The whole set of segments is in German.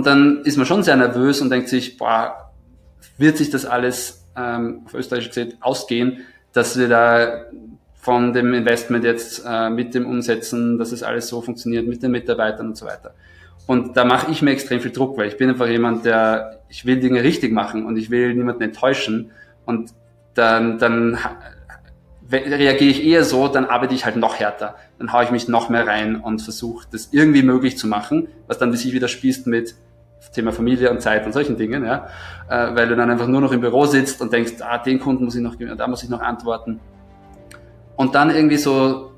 Und dann ist man schon sehr nervös und denkt sich, boah, wird sich das alles ähm, auf Österreich gesehen ausgehen, dass wir da von dem Investment jetzt äh, mit dem Umsetzen, dass es alles so funktioniert mit den Mitarbeitern und so weiter. Und da mache ich mir extrem viel Druck, weil ich bin einfach jemand, der, ich will Dinge richtig machen und ich will niemanden enttäuschen. Und dann, dann reagiere ich eher so, dann arbeite ich halt noch härter. Dann haue ich mich noch mehr rein und versuche das irgendwie möglich zu machen, was dann sich wieder spießt mit Thema Familie und Zeit und solchen Dingen, ja, äh, weil du dann einfach nur noch im Büro sitzt und denkst, ah, den Kunden muss ich noch, da muss ich noch antworten. Und dann irgendwie so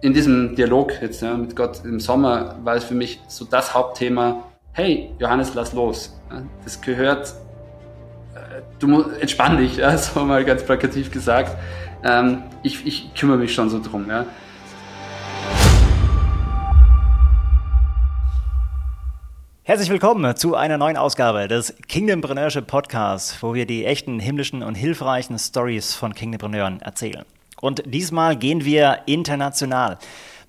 in diesem Dialog jetzt ja, mit Gott im Sommer war es für mich so das Hauptthema, hey, Johannes, lass los. Das gehört, äh, du musst, entspann dich, ja, so mal ganz plakativ gesagt. Ähm, ich, ich kümmere mich schon so drum. Ja. Herzlich willkommen zu einer neuen Ausgabe des Kingdompreneurship Podcasts, wo wir die echten himmlischen und hilfreichen Stories von Kingdompreneuren erzählen. Und diesmal gehen wir international.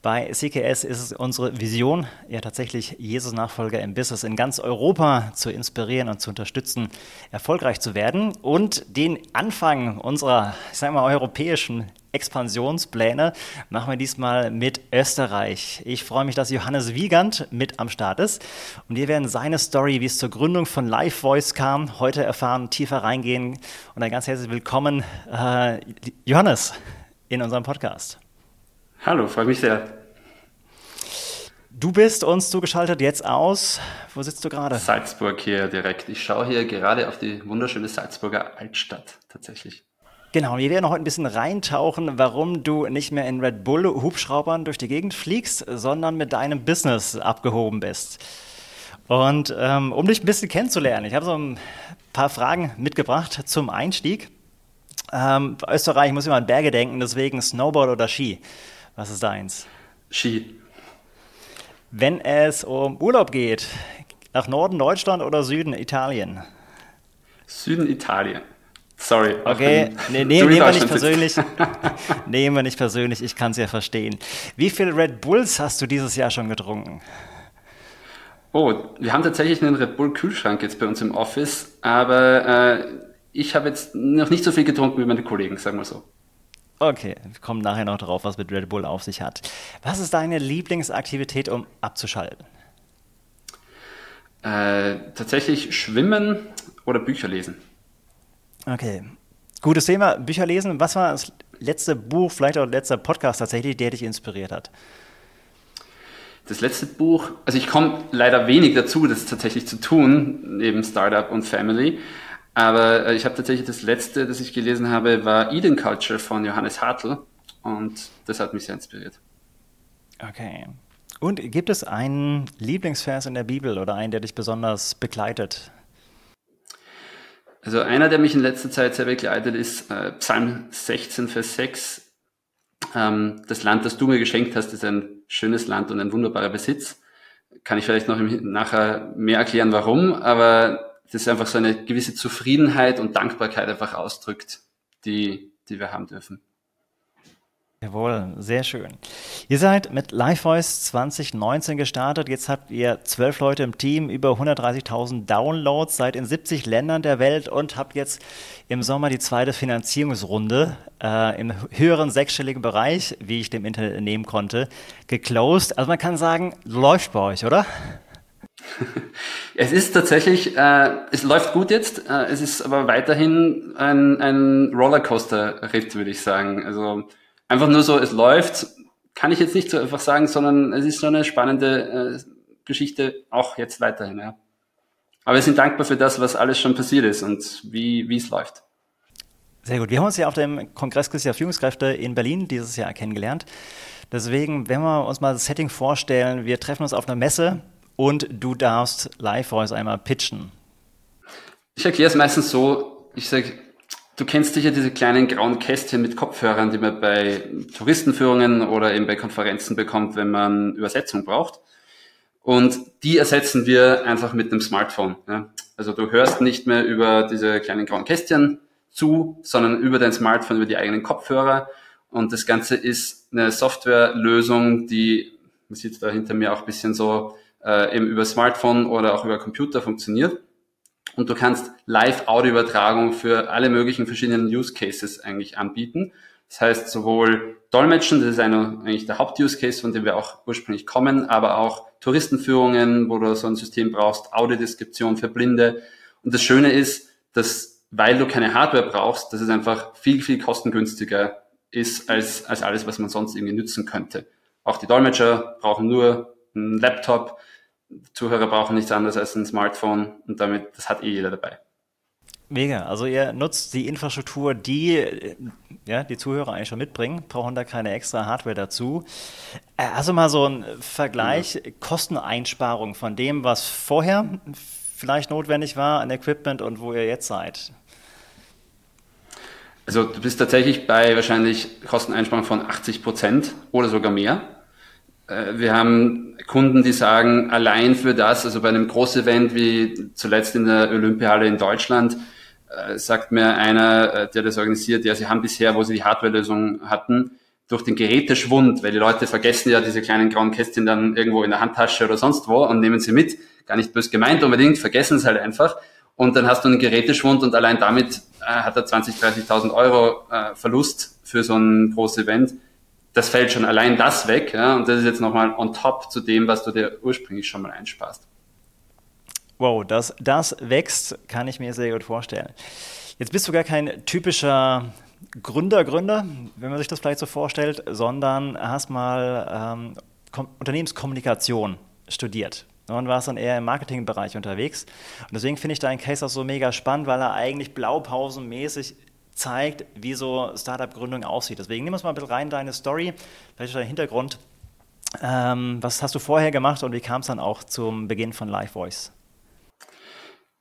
Bei CKS ist es unsere Vision, ja tatsächlich Jesus-Nachfolger im Business in ganz Europa zu inspirieren und zu unterstützen, erfolgreich zu werden und den Anfang unserer, ich sage mal, europäischen Expansionspläne machen wir diesmal mit Österreich. Ich freue mich, dass Johannes Wiegand mit am Start ist und wir werden seine Story, wie es zur Gründung von Live Voice kam, heute erfahren, tiefer reingehen und ein ganz herzliches Willkommen, äh, Johannes, in unserem Podcast. Hallo, freue mich sehr. Du bist uns zugeschaltet jetzt aus. Wo sitzt du gerade? Salzburg hier direkt. Ich schaue hier gerade auf die wunderschöne Salzburger Altstadt tatsächlich. Genau, wir werden heute ein bisschen reintauchen, warum du nicht mehr in Red Bull Hubschraubern durch die Gegend fliegst, sondern mit deinem Business abgehoben bist. Und ähm, um dich ein bisschen kennenzulernen, ich habe so ein paar Fragen mitgebracht zum Einstieg. Ähm, Österreich muss immer an Berge denken, deswegen Snowboard oder Ski. Was ist deins? Ski. Wenn es um Urlaub geht, nach Norden Deutschland oder Süden Italien? Süden Italien. Sorry. Okay, nee, nee, nehmen wir nicht persönlich. nehmen wir nicht persönlich, ich kann es ja verstehen. Wie viele Red Bulls hast du dieses Jahr schon getrunken? Oh, wir haben tatsächlich einen Red Bull Kühlschrank jetzt bei uns im Office, aber äh, ich habe jetzt noch nicht so viel getrunken wie meine Kollegen, sagen wir so. Okay, wir kommen nachher noch drauf, was mit Red Bull auf sich hat. Was ist deine Lieblingsaktivität, um abzuschalten? Äh, tatsächlich schwimmen oder Bücher lesen. Okay, gutes Thema. Bücher lesen. Was war das letzte Buch, vielleicht auch letzter Podcast tatsächlich, der dich inspiriert hat? Das letzte Buch, also ich komme leider wenig dazu, das tatsächlich zu tun, neben Startup und Family. Aber äh, ich habe tatsächlich das letzte, das ich gelesen habe, war Eden Culture von Johannes Hartl und das hat mich sehr inspiriert. Okay. Und gibt es einen Lieblingsvers in der Bibel oder einen, der dich besonders begleitet? Also einer, der mich in letzter Zeit sehr begleitet, ist äh, Psalm 16, Vers 6. Ähm, das Land, das du mir geschenkt hast, ist ein schönes Land und ein wunderbarer Besitz. Kann ich vielleicht noch im, nachher mehr erklären, warum, aber das einfach so eine gewisse Zufriedenheit und Dankbarkeit einfach ausdrückt, die, die wir haben dürfen. Jawohl, sehr schön. Ihr seid mit Live Voice 2019 gestartet. Jetzt habt ihr zwölf Leute im Team, über 130.000 Downloads, seid in 70 Ländern der Welt und habt jetzt im Sommer die zweite Finanzierungsrunde äh, im höheren sechsstelligen Bereich, wie ich dem Internet entnehmen konnte, geclosed. Also man kann sagen, läuft bei euch, oder? Es ist tatsächlich, äh, es läuft gut jetzt, äh, es ist aber weiterhin ein, ein Rollercoaster-Ritt, würde ich sagen. Also einfach nur so, es läuft, kann ich jetzt nicht so einfach sagen, sondern es ist so eine spannende äh, Geschichte, auch jetzt weiterhin, ja. Aber wir sind dankbar für das, was alles schon passiert ist und wie, wie es läuft. Sehr gut. Wir haben uns ja auf dem Kongress Christian Führungskräfte in Berlin dieses Jahr kennengelernt. Deswegen, wenn wir uns mal das Setting vorstellen, wir treffen uns auf einer Messe, und du darfst Live Voice einmal pitchen. Ich erkläre es meistens so, ich sage, du kennst sicher diese kleinen grauen Kästchen mit Kopfhörern, die man bei Touristenführungen oder eben bei Konferenzen bekommt, wenn man Übersetzung braucht. Und die ersetzen wir einfach mit einem Smartphone. Ja. Also du hörst nicht mehr über diese kleinen grauen Kästchen zu, sondern über dein Smartphone, über die eigenen Kopfhörer. Und das Ganze ist eine Softwarelösung, die, man sieht da hinter mir auch ein bisschen so äh, eben über Smartphone oder auch über Computer funktioniert. Und du kannst Live-Audio-Übertragung für alle möglichen verschiedenen Use Cases eigentlich anbieten. Das heißt sowohl Dolmetschen, das ist eine, eigentlich der Haupt-Use Case, von dem wir auch ursprünglich kommen, aber auch Touristenführungen, wo du so ein System brauchst, Audiodeskription für Blinde. Und das Schöne ist, dass, weil du keine Hardware brauchst, dass es einfach viel, viel kostengünstiger ist als, als alles, was man sonst irgendwie nützen könnte. Auch die Dolmetscher brauchen nur einen Laptop, Zuhörer brauchen nichts anderes als ein Smartphone und damit, das hat eh jeder dabei. Mega. Also ihr nutzt die Infrastruktur, die ja, die Zuhörer eigentlich schon mitbringen, brauchen da keine extra Hardware dazu. Äh, also mal so ein Vergleich, ja. Kosteneinsparung von dem, was vorher vielleicht notwendig war an Equipment und wo ihr jetzt seid. Also du bist tatsächlich bei wahrscheinlich Kosteneinsparung von 80 Prozent oder sogar mehr. Äh, wir haben Kunden, die sagen, allein für das, also bei einem Großevent wie zuletzt in der Olympiahalle in Deutschland, äh, sagt mir einer, äh, der das organisiert, ja, sie haben bisher, wo sie die Hardware-Lösung hatten, durch den Geräteschwund, weil die Leute vergessen ja diese kleinen grauen Kästchen dann irgendwo in der Handtasche oder sonst wo und nehmen sie mit. Gar nicht bös gemeint unbedingt, vergessen es halt einfach. Und dann hast du einen Geräteschwund und allein damit hat er 20.000, 30.000 Euro Verlust für so ein großes Event. Das fällt schon allein das weg. Ja? Und das ist jetzt nochmal on top zu dem, was du dir ursprünglich schon mal einsparst. Wow, das, das wächst, kann ich mir sehr gut vorstellen. Jetzt bist du gar kein typischer Gründer, Gründer, wenn man sich das vielleicht so vorstellt, sondern hast mal ähm, Unternehmenskommunikation studiert und warst dann eher im Marketingbereich unterwegs. Und deswegen finde ich deinen Case auch so mega spannend, weil er eigentlich blaupausenmäßig zeigt, wie so Startup-Gründung aussieht. Deswegen nimm uns mal ein bisschen rein in deine Story, vielleicht dein Hintergrund. Ähm, was hast du vorher gemacht und wie kam es dann auch zum Beginn von Live Voice?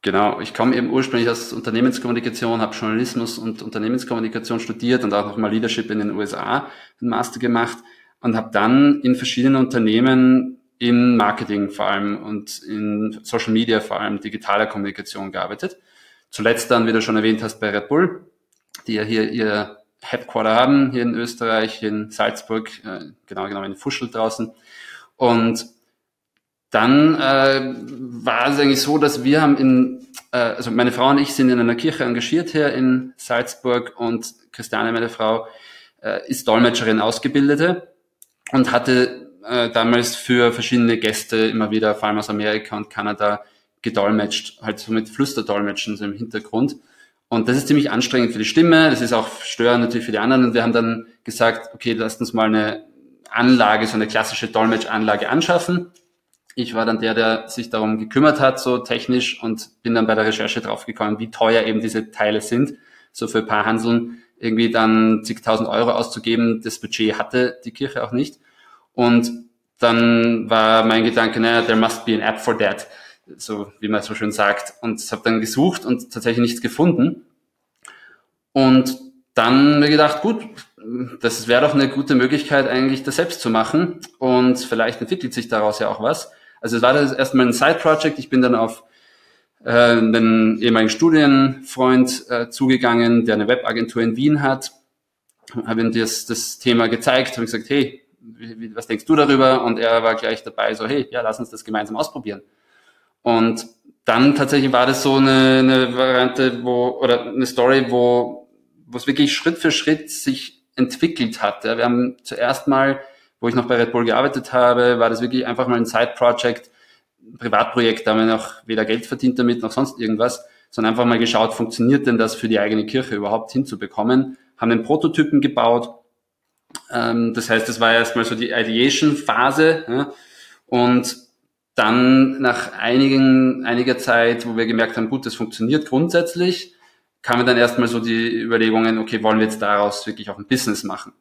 Genau, ich komme eben ursprünglich aus Unternehmenskommunikation, habe Journalismus und Unternehmenskommunikation studiert und auch nochmal Leadership in den USA, einen Master gemacht und habe dann in verschiedenen Unternehmen in Marketing vor allem und in Social Media vor allem digitaler Kommunikation gearbeitet. Zuletzt dann, wie du schon erwähnt hast, bei Red Bull, die ja hier ihr Headquarter haben, hier in Österreich, hier in Salzburg, äh, genau genommen in Fuschel draußen. Und dann äh, war es eigentlich so, dass wir haben in, äh, also meine Frau und ich sind in einer Kirche engagiert hier in Salzburg und Christiane, meine Frau, äh, ist Dolmetscherin Ausgebildete und hatte äh, damals für verschiedene Gäste immer wieder, vor allem aus Amerika und Kanada, gedolmetscht, halt so mit Flüsterdolmetschen so im Hintergrund. Und das ist ziemlich anstrengend für die Stimme, das ist auch störend natürlich für die anderen. Und wir haben dann gesagt, okay, lasst uns mal eine Anlage, so eine klassische Dolmetschanlage anschaffen ich war dann der, der sich darum gekümmert hat, so technisch, und bin dann bei der Recherche draufgekommen, wie teuer eben diese Teile sind. So für ein paar Hanseln irgendwie dann zigtausend Euro auszugeben, das Budget hatte die Kirche auch nicht. Und dann war mein Gedanke, naja, there must be an app for that, so wie man so schön sagt. Und habe dann gesucht und tatsächlich nichts gefunden. Und dann mir gedacht, gut, das wäre doch eine gute Möglichkeit eigentlich, das selbst zu machen. Und vielleicht entwickelt sich daraus ja auch was. Also es war das erstmal ein Side-Project. Ich bin dann auf äh, einen ehemaligen Studienfreund äh, zugegangen, der eine Webagentur in Wien hat. Habe ihm das, das Thema gezeigt, habe gesagt, hey, wie, was denkst du darüber? Und er war gleich dabei, so, hey, ja, lass uns das gemeinsam ausprobieren. Und dann tatsächlich war das so eine, eine Variante, wo, oder eine Story, wo, wo es wirklich Schritt für Schritt sich entwickelt hat. Ja, wir haben zuerst mal wo ich noch bei Red Bull gearbeitet habe, war das wirklich einfach mal ein Side-Project, ein Privatprojekt, da haben wir noch weder Geld verdient damit noch sonst irgendwas, sondern einfach mal geschaut, funktioniert denn das für die eigene Kirche überhaupt hinzubekommen, haben einen Prototypen gebaut. Ähm, das heißt, das war erstmal so die Ideation-Phase ja, und dann nach einigen, einiger Zeit, wo wir gemerkt haben, gut, das funktioniert grundsätzlich, kamen dann erstmal so die Überlegungen, okay, wollen wir jetzt daraus wirklich auch ein Business machen?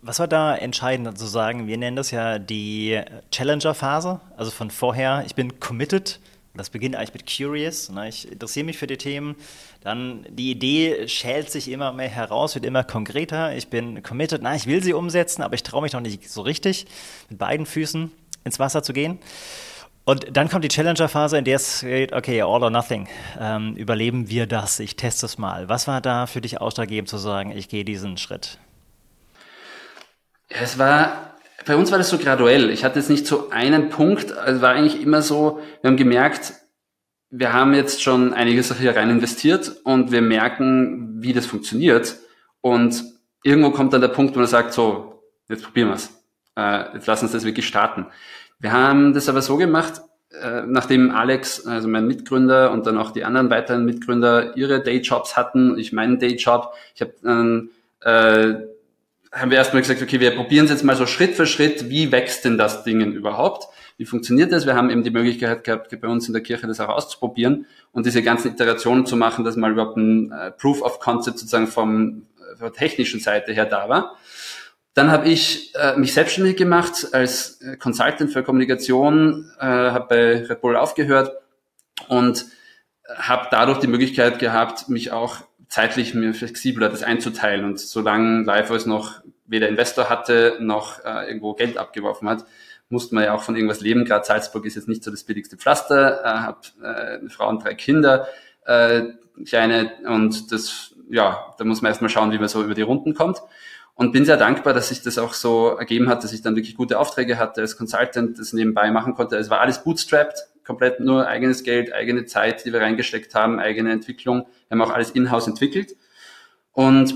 Was war da entscheidend zu sagen? Wir nennen das ja die Challenger-Phase, also von vorher, ich bin committed, das beginnt eigentlich mit Curious. Ne? Ich interessiere mich für die Themen. Dann die Idee schält sich immer mehr heraus, wird immer konkreter. Ich bin committed. Na, ich will sie umsetzen, aber ich traue mich noch nicht so richtig, mit beiden Füßen ins Wasser zu gehen. Und dann kommt die Challenger-Phase, in der es geht, okay, all or nothing. Ähm, überleben wir das? Ich teste es mal. Was war da für dich ausschlaggebend zu sagen, ich gehe diesen Schritt? Es war bei uns war das so graduell. Ich hatte jetzt nicht so einen Punkt. Es war eigentlich immer so, wir haben gemerkt, wir haben jetzt schon einiges hier rein investiert und wir merken, wie das funktioniert. Und irgendwo kommt dann der Punkt, wo man sagt, so, jetzt probieren wir es. Äh, jetzt lass uns das wirklich starten. Wir haben das aber so gemacht, äh, nachdem Alex, also mein Mitgründer und dann auch die anderen weiteren Mitgründer ihre Dayjobs hatten, ich meinen Dayjob, ich habe dann äh, haben wir erstmal gesagt, okay, wir probieren es jetzt mal so Schritt für Schritt, wie wächst denn das Ding überhaupt? Wie funktioniert das? Wir haben eben die Möglichkeit gehabt, bei uns in der Kirche das auch auszuprobieren und diese ganzen Iterationen zu machen, dass mal überhaupt ein äh, Proof of Concept sozusagen vom, von der technischen Seite her da war. Dann habe ich äh, mich selbstständig gemacht als äh, Consultant für Kommunikation, äh, habe bei Red Bull aufgehört und habe dadurch die Möglichkeit gehabt, mich auch zeitlich mir flexibler das einzuteilen. Und solange LiveVoice noch weder Investor hatte, noch äh, irgendwo Geld abgeworfen hat, musste man ja auch von irgendwas leben. Gerade Salzburg ist jetzt nicht so das billigste Pflaster, äh, habe äh, eine Frau und drei Kinder, äh, kleine, und das, ja, da muss man erstmal schauen, wie man so über die Runden kommt und bin sehr dankbar, dass sich das auch so ergeben hat, dass ich dann wirklich gute Aufträge hatte als Consultant, das nebenbei machen konnte. Es war alles bootstrapped, komplett nur eigenes Geld, eigene Zeit, die wir reingesteckt haben, eigene Entwicklung. Wir haben auch alles in-house entwickelt. Und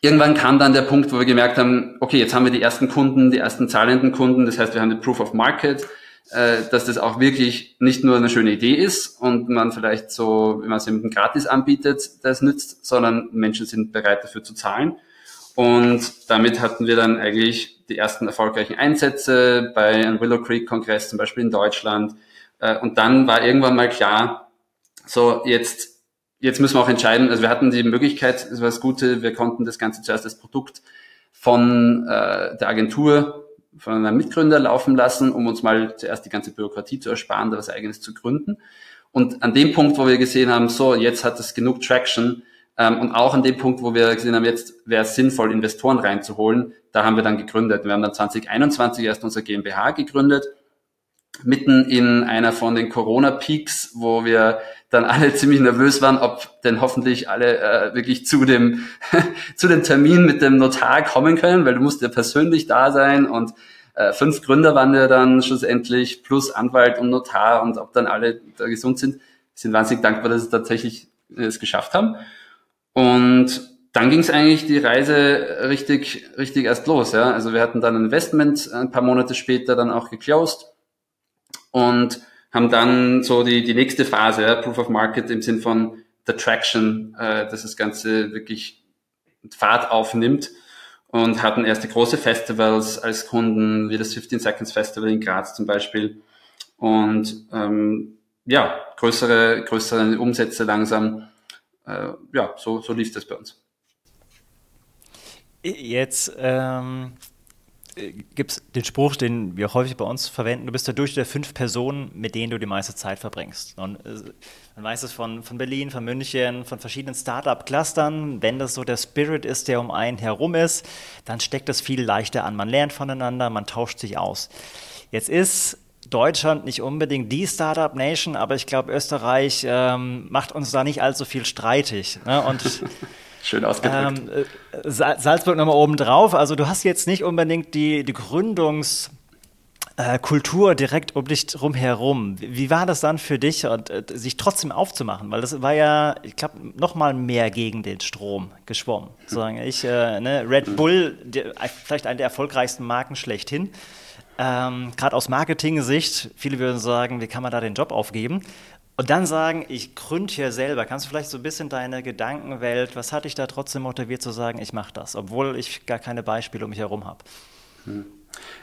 irgendwann kam dann der Punkt, wo wir gemerkt haben, okay, jetzt haben wir die ersten Kunden, die ersten zahlenden Kunden. Das heißt, wir haben die Proof of Market, äh, dass das auch wirklich nicht nur eine schöne Idee ist und man vielleicht so, wenn man es jemandem gratis anbietet, das nützt, sondern Menschen sind bereit dafür zu zahlen. Und damit hatten wir dann eigentlich die ersten erfolgreichen Einsätze bei einem Willow Creek Kongress, zum Beispiel in Deutschland. Äh, und dann war irgendwann mal klar, so jetzt, jetzt müssen wir auch entscheiden. Also wir hatten die Möglichkeit, das war das Gute, wir konnten das Ganze zuerst das Produkt von äh, der Agentur, von einem Mitgründer laufen lassen, um uns mal zuerst die ganze Bürokratie zu ersparen, da was eigenes zu gründen. Und an dem Punkt, wo wir gesehen haben, so, jetzt hat es genug Traction, und auch an dem Punkt, wo wir gesehen haben, jetzt wäre es sinnvoll, Investoren reinzuholen, da haben wir dann gegründet. Wir haben dann 2021 erst unser GmbH gegründet, mitten in einer von den Corona-Peaks, wo wir dann alle ziemlich nervös waren, ob denn hoffentlich alle äh, wirklich zu dem, zu dem Termin mit dem Notar kommen können, weil du musst ja persönlich da sein und äh, fünf Gründer waren ja dann schlussendlich, plus Anwalt und Notar und ob dann alle da gesund sind. Wir sind wahnsinnig dankbar, dass es tatsächlich äh, es geschafft haben. Und dann ging es eigentlich die Reise richtig, richtig erst los. Ja? Also wir hatten dann ein Investment ein paar Monate später dann auch geclosed und haben dann so die, die nächste Phase, ja, Proof of Market im Sinn von the Traction, äh, dass das Ganze wirklich Fahrt aufnimmt und hatten erste große Festivals als Kunden, wie das 15 Seconds Festival in Graz zum Beispiel. Und ähm, ja, größere, größere Umsätze langsam ja, so, so lief das bei uns. Jetzt ähm, gibt es den Spruch, den wir häufig bei uns verwenden, du bist der Durchschnitt der fünf Personen, mit denen du die meiste Zeit verbringst. Und äh, man weiß es von, von Berlin, von München, von verschiedenen Startup-Clustern. Wenn das so der Spirit ist, der um einen herum ist, dann steckt das viel leichter an. Man lernt voneinander, man tauscht sich aus. Jetzt ist Deutschland nicht unbedingt die Startup Nation, aber ich glaube, Österreich ähm, macht uns da nicht allzu viel streitig. Ne? Und Schön ausgedrückt. Ähm, äh, Salzburg nochmal oben drauf. Also du hast jetzt nicht unbedingt die, die Gründungs- äh, Kultur direkt um dich drum herum. Wie war das dann für dich, und, äh, sich trotzdem aufzumachen? Weil das war ja, ich glaube, noch mal mehr gegen den Strom geschwommen. Sagen ich, äh, ne, Red Bull, die, vielleicht eine der erfolgreichsten Marken schlechthin. Ähm, Gerade aus Marketing-Sicht, viele würden sagen, wie kann man da den Job aufgeben? Und dann sagen, ich gründe hier selber. Kannst du vielleicht so ein bisschen deine Gedankenwelt, was hat dich da trotzdem motiviert zu sagen, ich mache das, obwohl ich gar keine Beispiele um mich herum habe? Hm.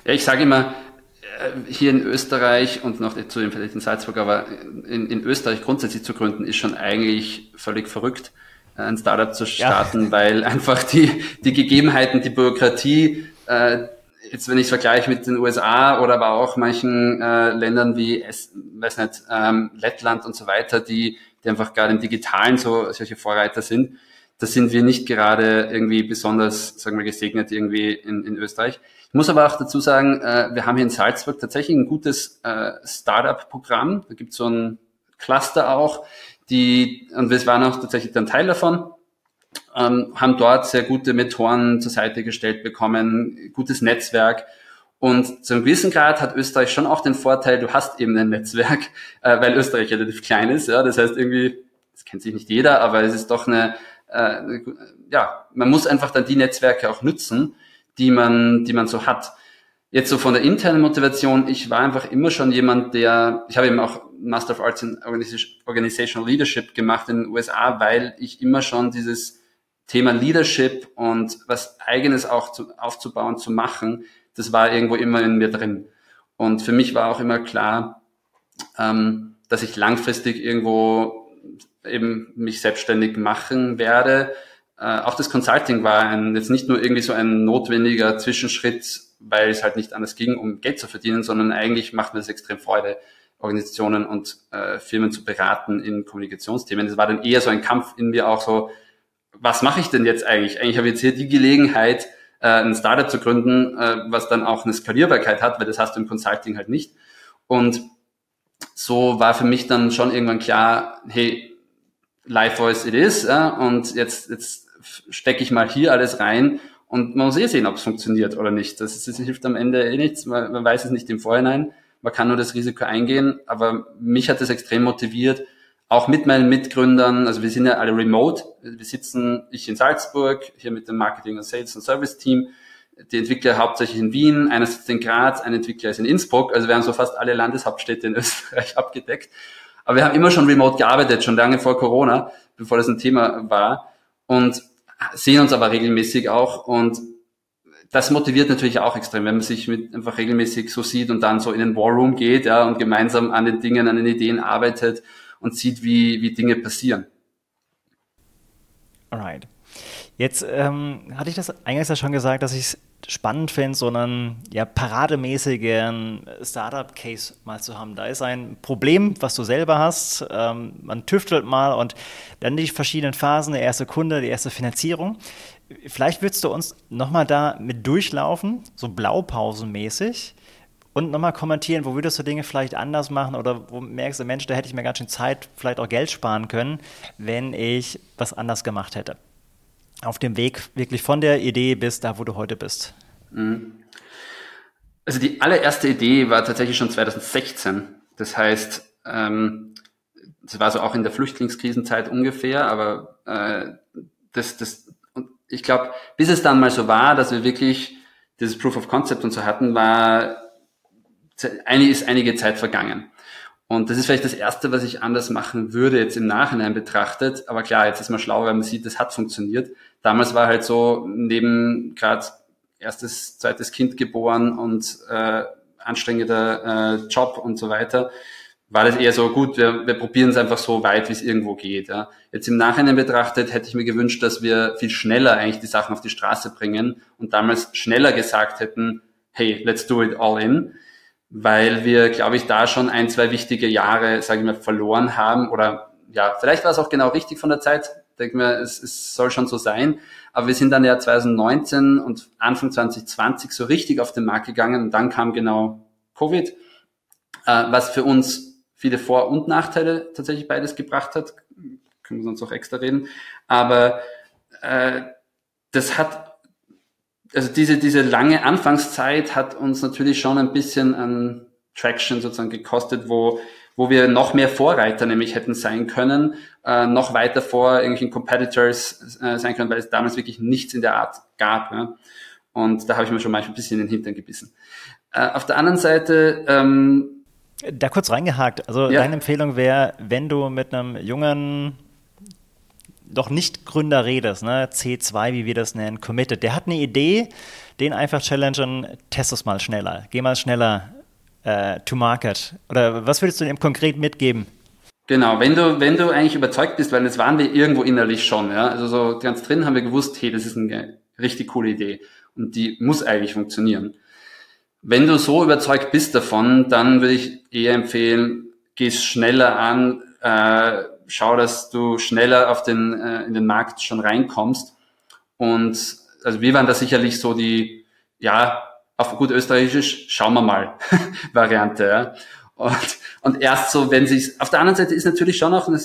Ja, ich sage immer, äh, hier in Österreich und noch zu dem vielleicht in Salzburg, aber in, in, Österreich grundsätzlich zu gründen, ist schon eigentlich völlig verrückt, ein Startup zu starten, ja. weil einfach die, die Gegebenheiten, die Bürokratie, äh, jetzt wenn ich vergleiche mit den USA oder aber auch manchen äh, Ländern wie, es, weiß nicht, ähm, Lettland und so weiter, die, die einfach gerade im Digitalen so solche Vorreiter sind, da sind wir nicht gerade irgendwie besonders, sagen wir, gesegnet irgendwie in, in Österreich. Ich muss aber auch dazu sagen, äh, wir haben hier in Salzburg tatsächlich ein gutes äh, Startup-Programm. Da gibt es so ein Cluster auch, die, und wir waren auch tatsächlich dann Teil davon ähm, haben dort sehr gute Mentoren zur Seite gestellt bekommen, gutes Netzwerk. Und zu einem gewissen Grad hat Österreich schon auch den Vorteil, du hast eben ein Netzwerk, äh, weil Österreich relativ klein ist. Ja, das heißt irgendwie, das kennt sich nicht jeder, aber es ist doch eine, äh, ja, man muss einfach dann die Netzwerke auch nutzen, die man, die man so hat. Jetzt so von der internen Motivation, ich war einfach immer schon jemand, der, ich habe eben auch Master of Arts in Organizational Leadership gemacht in den USA, weil ich immer schon dieses Thema Leadership und was eigenes auch zu, aufzubauen, zu machen, das war irgendwo immer in mir drin. Und für mich war auch immer klar, ähm, dass ich langfristig irgendwo eben mich selbstständig machen werde. Äh, auch das Consulting war ein, jetzt nicht nur irgendwie so ein notwendiger Zwischenschritt, weil es halt nicht anders ging, um Geld zu verdienen, sondern eigentlich macht mir das extrem Freude, Organisationen und äh, Firmen zu beraten in Kommunikationsthemen. Das war dann eher so ein Kampf in mir auch so, was mache ich denn jetzt eigentlich? Eigentlich habe ich jetzt hier die Gelegenheit, äh, ein Startup zu gründen, äh, was dann auch eine Skalierbarkeit hat, weil das hast du im Consulting halt nicht. Und so war für mich dann schon irgendwann klar, hey, life voice it is, ja, und jetzt, jetzt stecke ich mal hier alles rein und man muss eh sehen, ob es funktioniert oder nicht. Das, das hilft am Ende eh nichts, man, man weiß es nicht im Vorhinein, man kann nur das Risiko eingehen, aber mich hat das extrem motiviert, auch mit meinen Mitgründern, also wir sind ja alle remote, wir sitzen, ich in Salzburg, hier mit dem Marketing und Sales und Service Team, die Entwickler hauptsächlich in Wien, einer sitzt in Graz, ein Entwickler ist in Innsbruck, also wir haben so fast alle Landeshauptstädte in Österreich abgedeckt. Aber wir haben immer schon remote gearbeitet, schon lange vor Corona, bevor das ein Thema war. Und sehen uns aber regelmäßig auch. Und das motiviert natürlich auch extrem, wenn man sich mit einfach regelmäßig so sieht und dann so in den War Room geht, ja, und gemeinsam an den Dingen, an den Ideen arbeitet und sieht, wie, wie Dinge passieren. Alright. Jetzt ähm, hatte ich das eingangs ja schon gesagt, dass ich es spannend finde, so einen ja, parademäßigen Startup-Case mal zu haben. Da ist ein Problem, was du selber hast. Ähm, man tüftelt mal und dann die verschiedenen Phasen, der erste Kunde, die erste Finanzierung. Vielleicht würdest du uns nochmal da mit durchlaufen, so blaupausenmäßig, und nochmal kommentieren, wo würdest du Dinge vielleicht anders machen oder wo merkst du, Mensch, da hätte ich mir ganz schön Zeit, vielleicht auch Geld sparen können, wenn ich was anders gemacht hätte. Auf dem Weg wirklich von der Idee bis da, wo du heute bist. Mhm. Also die allererste Idee war tatsächlich schon 2016. Das heißt, ähm, das war so auch in der Flüchtlingskrisenzeit ungefähr, aber äh, das, das, und ich glaube, bis es dann mal so war, dass wir wirklich dieses Proof of Concept und so hatten, war eine ist einige Zeit vergangen. Und das ist vielleicht das Erste, was ich anders machen würde, jetzt im Nachhinein betrachtet. Aber klar, jetzt ist man schlau, weil man sieht, das hat funktioniert. Damals war halt so, neben gerade erstes, zweites Kind geboren und äh, anstrengender äh, Job und so weiter, war das eher so, gut, wir, wir probieren es einfach so weit, wie es irgendwo geht. Ja. Jetzt im Nachhinein betrachtet hätte ich mir gewünscht, dass wir viel schneller eigentlich die Sachen auf die Straße bringen und damals schneller gesagt hätten, hey, let's do it all in weil wir, glaube ich, da schon ein, zwei wichtige Jahre, sage ich mal, verloren haben. Oder ja, vielleicht war es auch genau richtig von der Zeit. Denke mir, es, es soll schon so sein. Aber wir sind dann ja 2019 und Anfang 2020 so richtig auf den Markt gegangen und dann kam genau Covid, äh, was für uns viele Vor- und Nachteile tatsächlich beides gebracht hat. Können wir sonst auch extra reden. Aber äh, das hat also diese, diese lange Anfangszeit hat uns natürlich schon ein bisschen an Traction sozusagen gekostet, wo, wo wir noch mehr Vorreiter nämlich hätten sein können, äh, noch weiter vor irgendwelchen Competitors äh, sein können, weil es damals wirklich nichts in der Art gab. Ja? Und da habe ich mir schon manchmal ein bisschen in den Hintern gebissen. Äh, auf der anderen Seite ähm, da kurz reingehakt. Also ja. deine Empfehlung wäre, wenn du mit einem jungen doch nicht Gründer redest, ne? C2, wie wir das nennen, committed. Der hat eine Idee, den einfach challengen, test es mal schneller, geh mal schneller äh, to market. Oder was würdest du dem konkret mitgeben? Genau, wenn du, wenn du eigentlich überzeugt bist, weil das waren wir irgendwo innerlich schon, ja. Also so ganz drin haben wir gewusst, hey, das ist eine richtig coole Idee. Und die muss eigentlich funktionieren. Wenn du so überzeugt bist davon, dann würde ich eher empfehlen, geh es schneller an, äh, schau, dass du schneller auf den, äh, in den Markt schon reinkommst. Und also wir waren da sicherlich so die, ja, auf gut österreichisch, schauen wir mal Variante. Ja. Und, und erst so, wenn sich auf der anderen Seite ist natürlich schon auch, eine,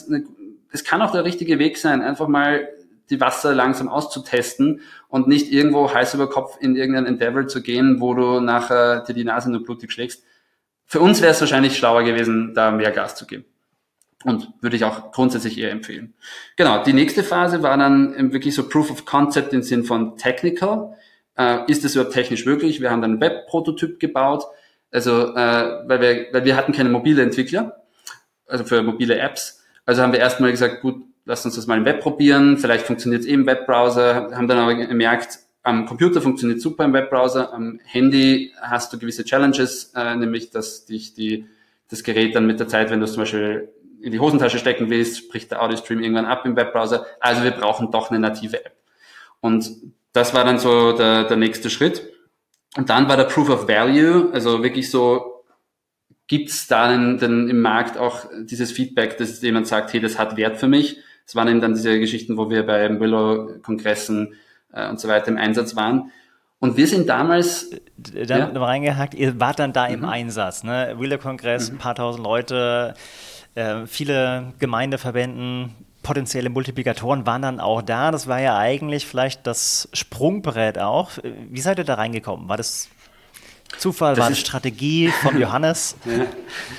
es kann auch der richtige Weg sein, einfach mal die Wasser langsam auszutesten und nicht irgendwo heiß über Kopf in irgendein Endeavor zu gehen, wo du nachher dir die Nase nur blutig schlägst. Für uns wäre es wahrscheinlich schlauer gewesen, da mehr Gas zu geben. Und würde ich auch grundsätzlich eher empfehlen. Genau, die nächste Phase war dann wirklich so Proof of Concept im Sinn von Technical. Äh, ist es überhaupt technisch möglich? Wir haben dann einen Web-Prototyp gebaut. Also, äh, weil, wir, weil wir hatten keine mobile Entwickler, also für mobile Apps. Also haben wir erstmal gesagt, gut, lasst uns das mal im Web probieren. Vielleicht funktioniert es eben im Webbrowser. Haben dann aber gemerkt, am Computer funktioniert super im Webbrowser. Am Handy hast du gewisse Challenges, äh, nämlich dass dich die, das Gerät dann mit der Zeit, wenn du es zum Beispiel in die Hosentasche stecken willst, bricht der Audio-Stream irgendwann ab im Webbrowser. Also wir brauchen doch eine native App. Und das war dann so der, der nächste Schritt. Und dann war der Proof of Value, also wirklich so, gibt's da denn, denn im Markt auch dieses Feedback, dass jemand sagt, hey, das hat Wert für mich. Es waren eben dann diese Geschichten, wo wir bei Willow-Kongressen äh, und so weiter im Einsatz waren. Und wir sind damals. Da ja? reingehakt, ihr wart dann da mhm. im Einsatz, ne? Willow-Kongress, mhm. ein paar tausend Leute, äh, viele Gemeindeverbänden, potenzielle Multiplikatoren waren dann auch da. Das war ja eigentlich vielleicht das Sprungbrett auch. Wie seid ihr da reingekommen? War das Zufall, das war das Strategie von Johannes? ja.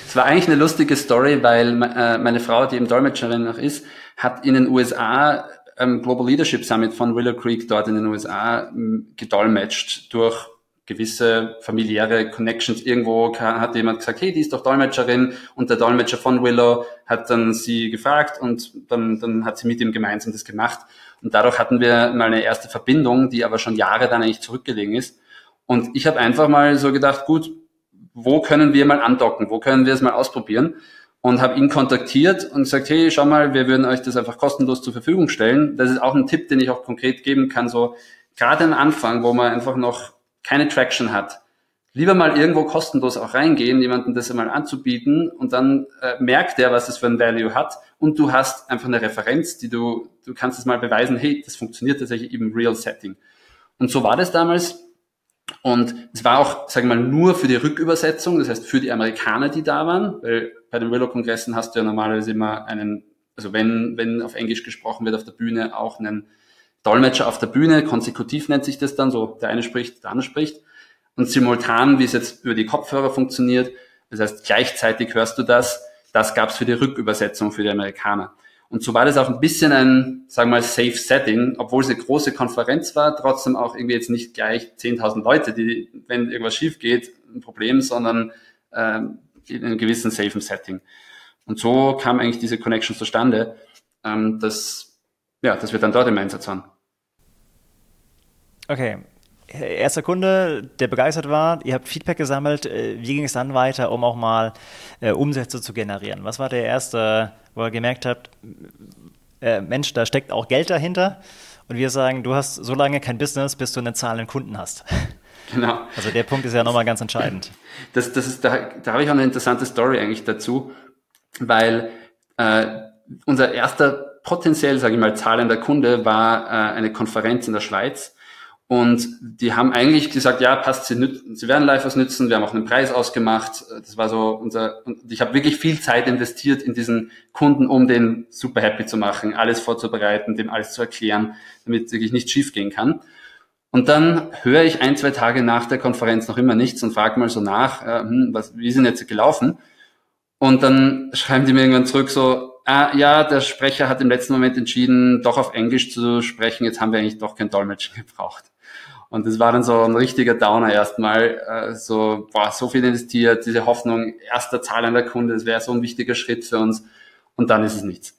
Es war eigentlich eine lustige Story, weil äh, meine Frau, die eben Dolmetscherin noch ist, hat in den USA ähm, Global Leadership Summit von Willow Creek dort in den USA ähm, gedolmetscht durch gewisse familiäre Connections. Irgendwo hat jemand gesagt, hey, die ist doch Dolmetscherin und der Dolmetscher von Willow hat dann sie gefragt und dann, dann hat sie mit ihm gemeinsam das gemacht. Und dadurch hatten wir mal eine erste Verbindung, die aber schon Jahre dann eigentlich zurückgelegen ist. Und ich habe einfach mal so gedacht, gut, wo können wir mal andocken? Wo können wir es mal ausprobieren? Und habe ihn kontaktiert und gesagt, hey, schau mal, wir würden euch das einfach kostenlos zur Verfügung stellen. Das ist auch ein Tipp, den ich auch konkret geben kann. So gerade am Anfang, wo man einfach noch keine Traction hat, lieber mal irgendwo kostenlos auch reingehen, jemanden das einmal anzubieten und dann äh, merkt er, was es für ein Value hat und du hast einfach eine Referenz, die du, du kannst es mal beweisen, hey, das funktioniert tatsächlich im Real Setting. Und so war das damals. Und es war auch, sagen wir mal, nur für die Rückübersetzung, das heißt für die Amerikaner, die da waren, weil bei den Willow-Kongressen hast du ja normalerweise immer einen, also wenn, wenn auf Englisch gesprochen wird auf der Bühne, auch einen Dolmetscher auf der Bühne, konsekutiv nennt sich das dann, so der eine spricht, der andere spricht. Und simultan, wie es jetzt über die Kopfhörer funktioniert, das heißt gleichzeitig hörst du das, das gab es für die Rückübersetzung für die Amerikaner. Und so war das auch ein bisschen ein, sagen wir mal, safe Setting, obwohl es eine große Konferenz war, trotzdem auch irgendwie jetzt nicht gleich 10.000 Leute, die, wenn irgendwas schief geht, ein Problem, sondern ähm, in einem gewissen safen Setting. Und so kam eigentlich diese Connection zustande, ähm, dass, ja, dass wir dann dort im Einsatz waren. Okay. Erster Kunde, der begeistert war, ihr habt Feedback gesammelt. Äh, wie ging es dann weiter, um auch mal äh, Umsätze zu generieren? Was war der erste, wo ihr gemerkt habt, äh, Mensch, da steckt auch Geld dahinter? Und wir sagen, du hast so lange kein Business, bis du eine Zahl an Kunden hast. Genau. Also der Punkt ist ja nochmal ganz entscheidend. Das, das ist, da, da habe ich auch eine interessante Story eigentlich dazu, weil äh, unser erster potenziell, sage ich mal, zahlender Kunde war äh, eine Konferenz in der Schweiz und die haben eigentlich gesagt, ja, passt, sie, sie werden live was nützen. Wir haben auch einen Preis ausgemacht. Das war so unser, und ich habe wirklich viel Zeit investiert in diesen Kunden, um den super happy zu machen, alles vorzubereiten, dem alles zu erklären, damit wirklich nichts schief gehen kann. Und dann höre ich ein, zwei Tage nach der Konferenz noch immer nichts und frage mal so nach, äh, hm, was, wie sind jetzt gelaufen? Und dann schreiben die mir irgendwann zurück so, ah, ja, der Sprecher hat im letzten Moment entschieden, doch auf Englisch zu sprechen. Jetzt haben wir eigentlich doch kein Dolmetschen gebraucht. Und das war dann so ein richtiger Downer erstmal, äh, so, boah, so viel investiert, diese Hoffnung, erster zahlender Kunde, das wäre so ein wichtiger Schritt für uns. Und dann ist es nichts.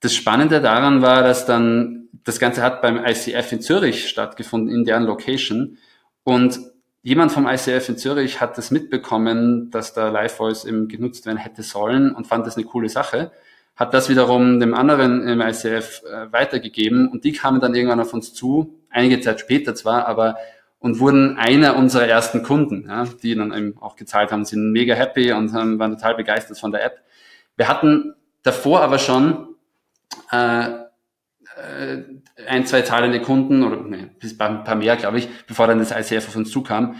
Das Spannende daran war, dass dann, das Ganze hat beim ICF in Zürich stattgefunden, in deren Location. Und jemand vom ICF in Zürich hat das mitbekommen, dass da Live Voice eben genutzt werden hätte sollen und fand das eine coole Sache hat das wiederum dem anderen im ICF äh, weitergegeben und die kamen dann irgendwann auf uns zu, einige Zeit später zwar, aber und wurden einer unserer ersten Kunden, ja, die dann eben auch gezahlt haben, sind mega happy und haben, waren total begeistert von der App. Wir hatten davor aber schon äh, äh, ein, zwei zahlende Kunden oder nee, ein paar mehr, glaube ich, bevor dann das ICF auf uns zukam.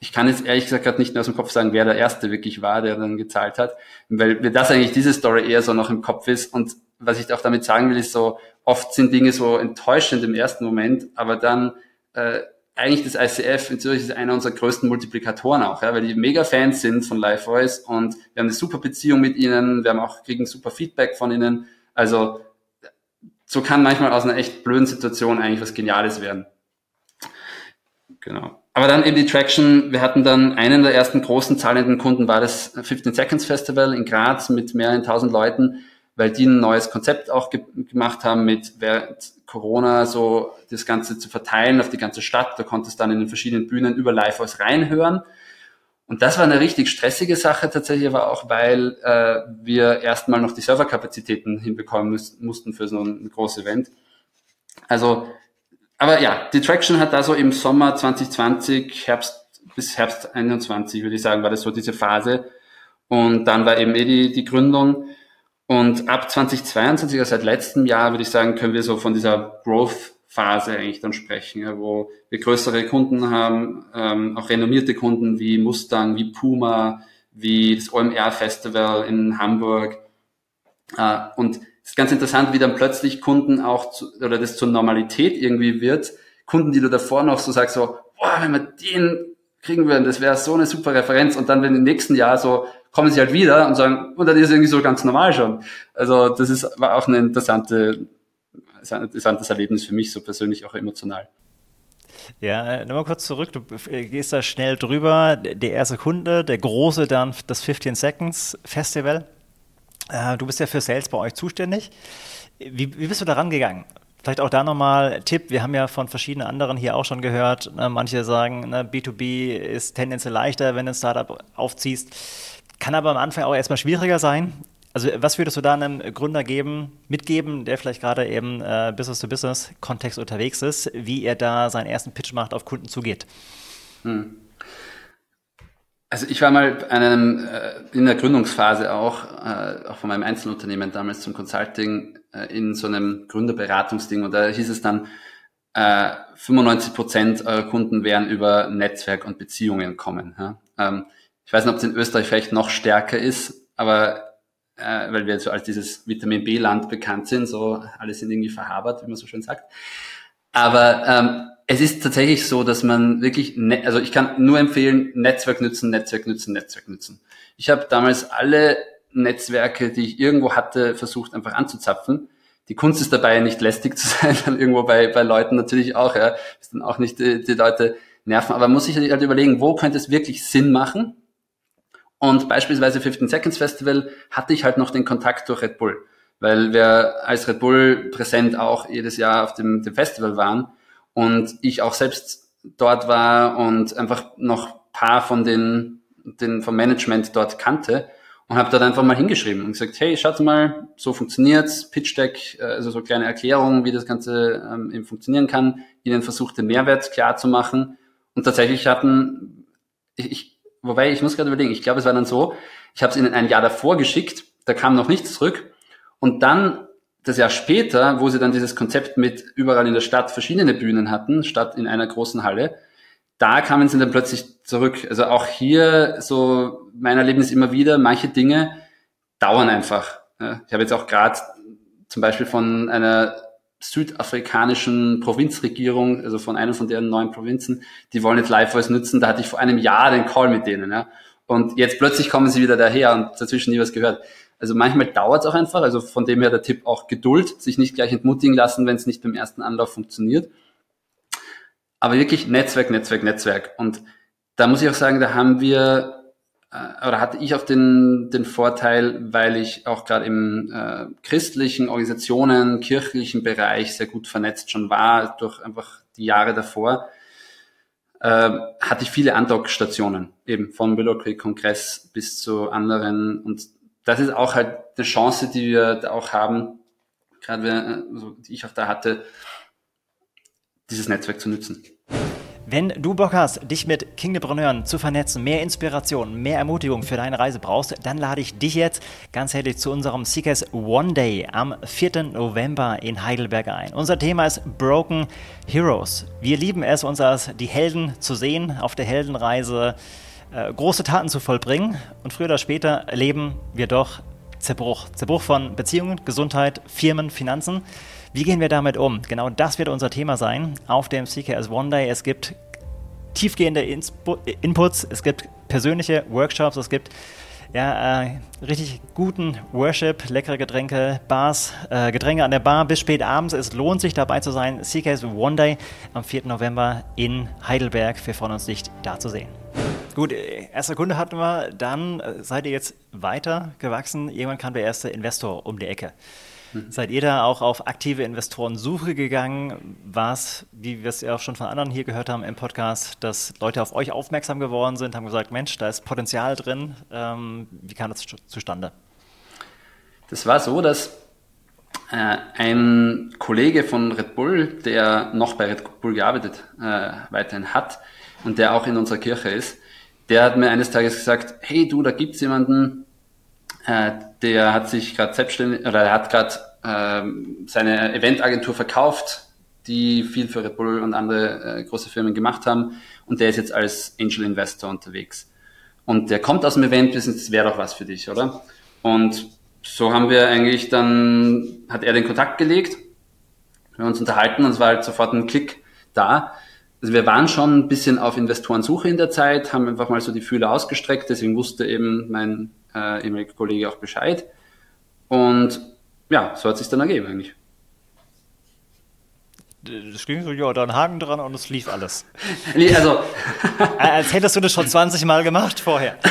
Ich kann jetzt ehrlich gesagt gerade nicht mehr aus dem Kopf sagen, wer der Erste wirklich war, der dann gezahlt hat, weil mir das eigentlich diese Story eher so noch im Kopf ist und was ich auch damit sagen will, ist so, oft sind Dinge so enttäuschend im ersten Moment, aber dann äh, eigentlich das ICF in Zürich ist einer unserer größten Multiplikatoren auch, ja, weil die mega Fans sind von Live Voice und wir haben eine super Beziehung mit ihnen, wir haben auch kriegen super Feedback von ihnen. Also so kann manchmal aus einer echt blöden Situation eigentlich was Geniales werden. Genau. Aber dann eben die Traction. Wir hatten dann einen der ersten großen zahlenden Kunden war das 15 Seconds Festival in Graz mit mehreren tausend Leuten, weil die ein neues Konzept auch ge gemacht haben mit während Corona so das Ganze zu verteilen auf die ganze Stadt. Da konnte es dann in den verschiedenen Bühnen über Live aus reinhören. Und das war eine richtig stressige Sache tatsächlich, aber auch weil äh, wir erstmal noch die Serverkapazitäten hinbekommen mussten für so ein großes Event. Also aber ja, die Traction hat da so im Sommer 2020, Herbst bis Herbst 21, würde ich sagen, war das so diese Phase. Und dann war eben eh die, die Gründung. Und ab 2022, also seit letztem Jahr, würde ich sagen, können wir so von dieser Growth-Phase eigentlich dann sprechen, ja, wo wir größere Kunden haben, ähm, auch renommierte Kunden wie Mustang, wie Puma, wie das OMR-Festival in Hamburg. Äh, und ist ganz interessant, wie dann plötzlich Kunden auch zu, oder das zur Normalität irgendwie wird. Kunden, die du davor noch so sagst, so, boah, wenn wir den kriegen würden, das wäre so eine super Referenz. Und dann, wenn im nächsten Jahr so, kommen sie halt wieder und sagen, und dann ist es irgendwie so ganz normal schon. Also, das ist, war auch eine interessante, ein interessantes Erlebnis für mich, so persönlich auch emotional. Ja, nochmal kurz zurück, du gehst da schnell drüber. Der erste Kunde, der große dann das 15 Seconds Festival. Äh, du bist ja für Sales bei euch zuständig. Wie, wie bist du da rangegangen? Vielleicht auch da nochmal Tipp. Wir haben ja von verschiedenen anderen hier auch schon gehört. Ne, manche sagen, ne, B2B ist tendenziell leichter, wenn du ein Startup aufziehst. Kann aber am Anfang auch erstmal schwieriger sein. Also was würdest du da einem Gründer geben, mitgeben, der vielleicht gerade eben äh, Business-to-Business-Kontext unterwegs ist, wie er da seinen ersten Pitch macht, auf Kunden zugeht? Hm. Also ich war mal einem, äh, in der Gründungsphase auch, äh, auch von meinem Einzelunternehmen damals zum Consulting, äh, in so einem Gründerberatungsding und da hieß es dann, äh, 95 Prozent eurer Kunden werden über Netzwerk und Beziehungen kommen. Ähm, ich weiß nicht, ob es in Österreich vielleicht noch stärker ist, aber weil wir so als dieses Vitamin B-Land bekannt sind, so alle sind irgendwie verhabert, wie man so schön sagt. Aber ähm, es ist tatsächlich so, dass man wirklich, ne also ich kann nur empfehlen, Netzwerk nutzen, Netzwerk nutzen, Netzwerk nutzen. Ich habe damals alle Netzwerke, die ich irgendwo hatte, versucht einfach anzuzapfen. Die Kunst ist dabei, nicht lästig zu sein, dann irgendwo bei, bei Leuten natürlich auch, ja, ist dann auch nicht die, die Leute nerven, aber muss ich halt überlegen, wo könnte es wirklich Sinn machen? Und beispielsweise 15 Seconds Festival hatte ich halt noch den Kontakt durch Red Bull, weil wir als Red Bull präsent auch jedes Jahr auf dem, dem Festival waren und ich auch selbst dort war und einfach noch paar von den, den vom Management dort kannte und habe dort einfach mal hingeschrieben und gesagt, hey, schaut mal, so funktioniert's, Pitch Deck, äh, also so kleine Erklärungen, wie das Ganze ähm, eben funktionieren kann, ihnen versucht, den Mehrwert klar zu machen. Und tatsächlich hatten, ich, ich wobei ich muss gerade überlegen, ich glaube, es war dann so, ich habe es ihnen ein Jahr davor geschickt, da kam noch nichts zurück. Und dann das Jahr später, wo sie dann dieses Konzept mit überall in der Stadt verschiedene Bühnen hatten, statt in einer großen Halle, da kamen sie dann plötzlich zurück. Also auch hier so mein Erlebnis immer wieder, manche Dinge dauern einfach. Ich habe jetzt auch gerade zum Beispiel von einer südafrikanischen Provinzregierung, also von einer von deren neuen Provinzen, die wollen jetzt Live Voice nutzen. Da hatte ich vor einem Jahr den Call mit denen. Ja. Und jetzt plötzlich kommen sie wieder daher und dazwischen nie was gehört. Also manchmal dauert es auch einfach, also von dem her der Tipp auch Geduld, sich nicht gleich entmutigen lassen, wenn es nicht beim ersten Anlauf funktioniert. Aber wirklich Netzwerk, Netzwerk, Netzwerk. Und da muss ich auch sagen, da haben wir, äh, oder hatte ich auch den, den Vorteil, weil ich auch gerade im äh, christlichen Organisationen, kirchlichen Bereich sehr gut vernetzt schon war, durch einfach die Jahre davor, äh, hatte ich viele Andockstationen, eben vom Willow Creek Kongress bis zu anderen und das ist auch halt eine Chance, die wir da auch haben, gerade also, die ich auch da hatte, dieses Netzwerk zu nutzen. Wenn du Bock hast, dich mit Kingdepreneuren zu vernetzen, mehr Inspiration, mehr Ermutigung für deine Reise brauchst, dann lade ich dich jetzt ganz herzlich zu unserem Seekers One Day am 4. November in Heidelberg ein. Unser Thema ist Broken Heroes. Wir lieben es, uns als die Helden zu sehen, auf der Heldenreise äh, große Taten zu vollbringen und früher oder später erleben wir doch Zerbruch. Zerbruch von Beziehungen, Gesundheit, Firmen, Finanzen. Wie gehen wir damit um? Genau das wird unser Thema sein auf dem CKS One Day. Es gibt tiefgehende Inputs, es gibt persönliche Workshops, es gibt ja, äh, richtig guten Worship, leckere Getränke, Bars, äh, Getränke an der Bar bis spät abends. Es lohnt sich dabei zu sein. CKS One Day am 4. November in Heidelberg. Wir freuen uns, dich da zu sehen. Gut, erster Kunde hatten wir, dann äh, seid ihr jetzt weiter gewachsen. Irgendwann kam der erste Investor um die Ecke. Mhm. Seid ihr da auch auf aktive Investorensuche gegangen? War es, wie wir es ja auch schon von anderen hier gehört haben im Podcast, dass Leute auf euch aufmerksam geworden sind, haben gesagt, Mensch, da ist Potenzial drin. Ähm, wie kam das zustande? Das war so, dass äh, ein Kollege von Red Bull, der noch bei Red Bull gearbeitet äh, weiterhin hat und der auch in unserer Kirche ist, der hat mir eines Tages gesagt, hey du, da gibt's jemanden, äh, der hat sich gerade selbstständig oder er hat gerade ähm, seine Eventagentur verkauft, die viel für Red Bull und andere äh, große Firmen gemacht haben und der ist jetzt als Angel Investor unterwegs. Und der kommt aus dem Event-Business, das wäre doch was für dich, oder? Und so haben wir eigentlich dann, hat er den Kontakt gelegt, wir haben uns unterhalten und es war halt sofort ein Klick da. Also wir waren schon ein bisschen auf Investorensuche in der Zeit, haben einfach mal so die Fühler ausgestreckt, deswegen wusste eben mein äh, ehemaliger Kollege auch Bescheid. Und ja, so hat sich dann ergeben eigentlich. Das ging so, ja, da ein Haken dran und es lief alles. Nee, also. Als hättest du das schon 20 Mal gemacht vorher.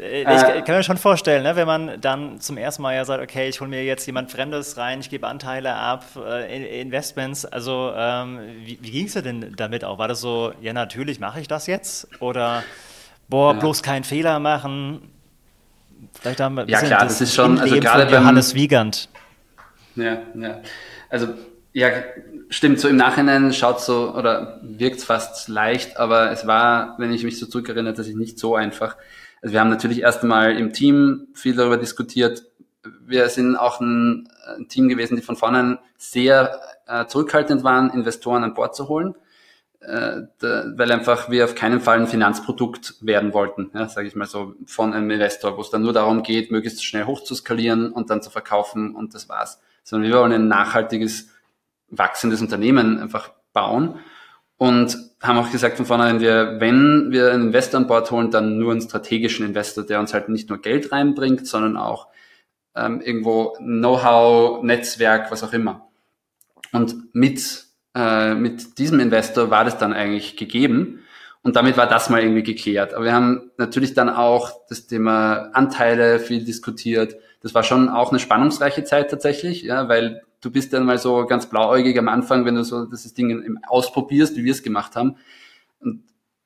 Äh, ich äh. kann mir schon vorstellen, ne, wenn man dann zum ersten Mal ja sagt, okay, ich hole mir jetzt jemand Fremdes rein, ich gebe Anteile ab, äh, Investments. Also, ähm, wie, wie ging es dir denn damit auch? War das so, ja, natürlich mache ich das jetzt? Oder, boah, ja. bloß keinen Fehler machen? Vielleicht haben wir ja, klar, das, das ist schon, also gerade beim Johannes Wiegand. Ja, ja. Also, ja, stimmt, so im Nachhinein schaut so oder wirkt fast leicht, aber es war, wenn ich mich so zurückerinnere, dass ich nicht so einfach. Also wir haben natürlich erst einmal im Team viel darüber diskutiert. Wir sind auch ein, ein Team gewesen, die von vornherein sehr äh, zurückhaltend waren, Investoren an Bord zu holen, äh, da, weil einfach wir auf keinen Fall ein Finanzprodukt werden wollten, ja, sage ich mal so, von einem Investor, wo es dann nur darum geht, möglichst schnell hochzuskalieren und dann zu verkaufen und das war's. Sondern wir wollen ein nachhaltiges wachsendes Unternehmen einfach bauen und haben auch gesagt von vornherein, wir, wenn wir einen Investor an Bord holen, dann nur einen strategischen Investor, der uns halt nicht nur Geld reinbringt, sondern auch ähm, irgendwo Know-how, Netzwerk, was auch immer. Und mit, äh, mit diesem Investor war das dann eigentlich gegeben. Und damit war das mal irgendwie geklärt. Aber wir haben natürlich dann auch das Thema Anteile viel diskutiert. Das war schon auch eine spannungsreiche Zeit tatsächlich, ja, weil du bist dann mal so ganz blauäugig am Anfang, wenn du so das Ding ausprobierst, wie wir es gemacht haben. Und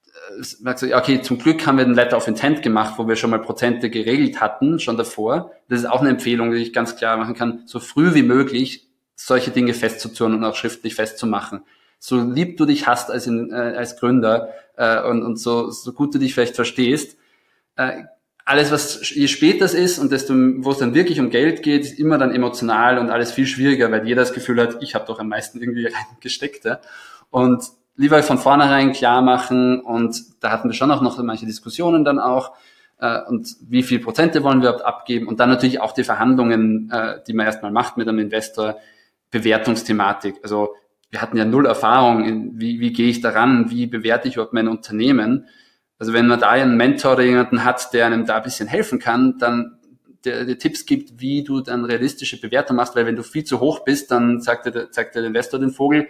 äh, sagst du, okay, zum Glück haben wir den Letter of Intent gemacht, wo wir schon mal Prozente geregelt hatten, schon davor. Das ist auch eine Empfehlung, die ich ganz klar machen kann, so früh wie möglich solche Dinge festzuzurren und auch schriftlich festzumachen. So lieb du dich hast als, in, äh, als Gründer äh, und, und so, so gut du dich vielleicht verstehst, äh, alles, was je später es ist und desto, wo es dann wirklich um Geld geht, ist immer dann emotional und alles viel schwieriger, weil jeder das Gefühl hat, ich habe doch am meisten irgendwie reingesteckt. Ja? Und lieber von vornherein klar machen und da hatten wir schon auch noch manche Diskussionen dann auch äh, und wie viel Prozente wollen wir überhaupt abgeben und dann natürlich auch die Verhandlungen, äh, die man erstmal macht mit einem Investor, Bewertungsthematik. Also wir hatten ja null Erfahrung, in, wie, wie gehe ich daran, wie bewerte ich überhaupt mein Unternehmen also wenn man da einen Mentor oder jemanden hat, der einem da ein bisschen helfen kann, dann der, der Tipps gibt, wie du dann realistische Bewertung machst, weil wenn du viel zu hoch bist, dann sagt der, zeigt der Investor den Vogel.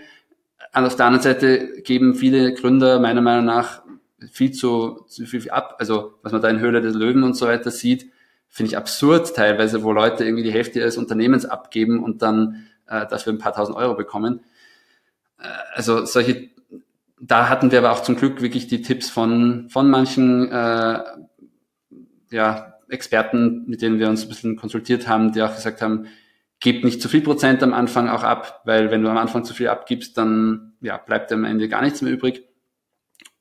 Und auf der anderen Seite geben viele Gründer meiner Meinung nach viel zu, zu viel ab. Also was man da in Höhle des Löwen und so weiter sieht, finde ich absurd teilweise, wo Leute irgendwie die Hälfte ihres Unternehmens abgeben und dann äh, dafür ein paar tausend Euro bekommen. Äh, also solche da hatten wir aber auch zum Glück wirklich die Tipps von, von manchen äh, ja, Experten, mit denen wir uns ein bisschen konsultiert haben, die auch gesagt haben, gib nicht zu viel Prozent am Anfang auch ab, weil wenn du am Anfang zu viel abgibst, dann ja, bleibt am Ende gar nichts mehr übrig.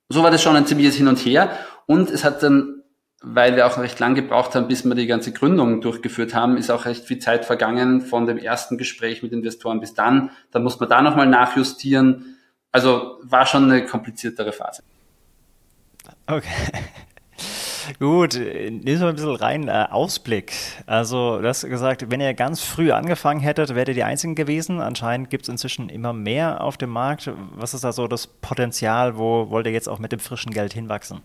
so war das schon ein ziemliches Hin und Her. Und es hat dann, weil wir auch recht lang gebraucht haben, bis wir die ganze Gründung durchgeführt haben, ist auch recht viel Zeit vergangen von dem ersten Gespräch mit Investoren bis dann. Dann muss man da nochmal nachjustieren. Also war schon eine kompliziertere Phase. Okay. Gut, nehmen wir mal ein bisschen rein. Äh, Ausblick. Also, du hast gesagt, wenn ihr ganz früh angefangen hättet, wärt ihr die Einzigen gewesen. Anscheinend gibt es inzwischen immer mehr auf dem Markt. Was ist da so das Potenzial? Wo wollt ihr jetzt auch mit dem frischen Geld hinwachsen?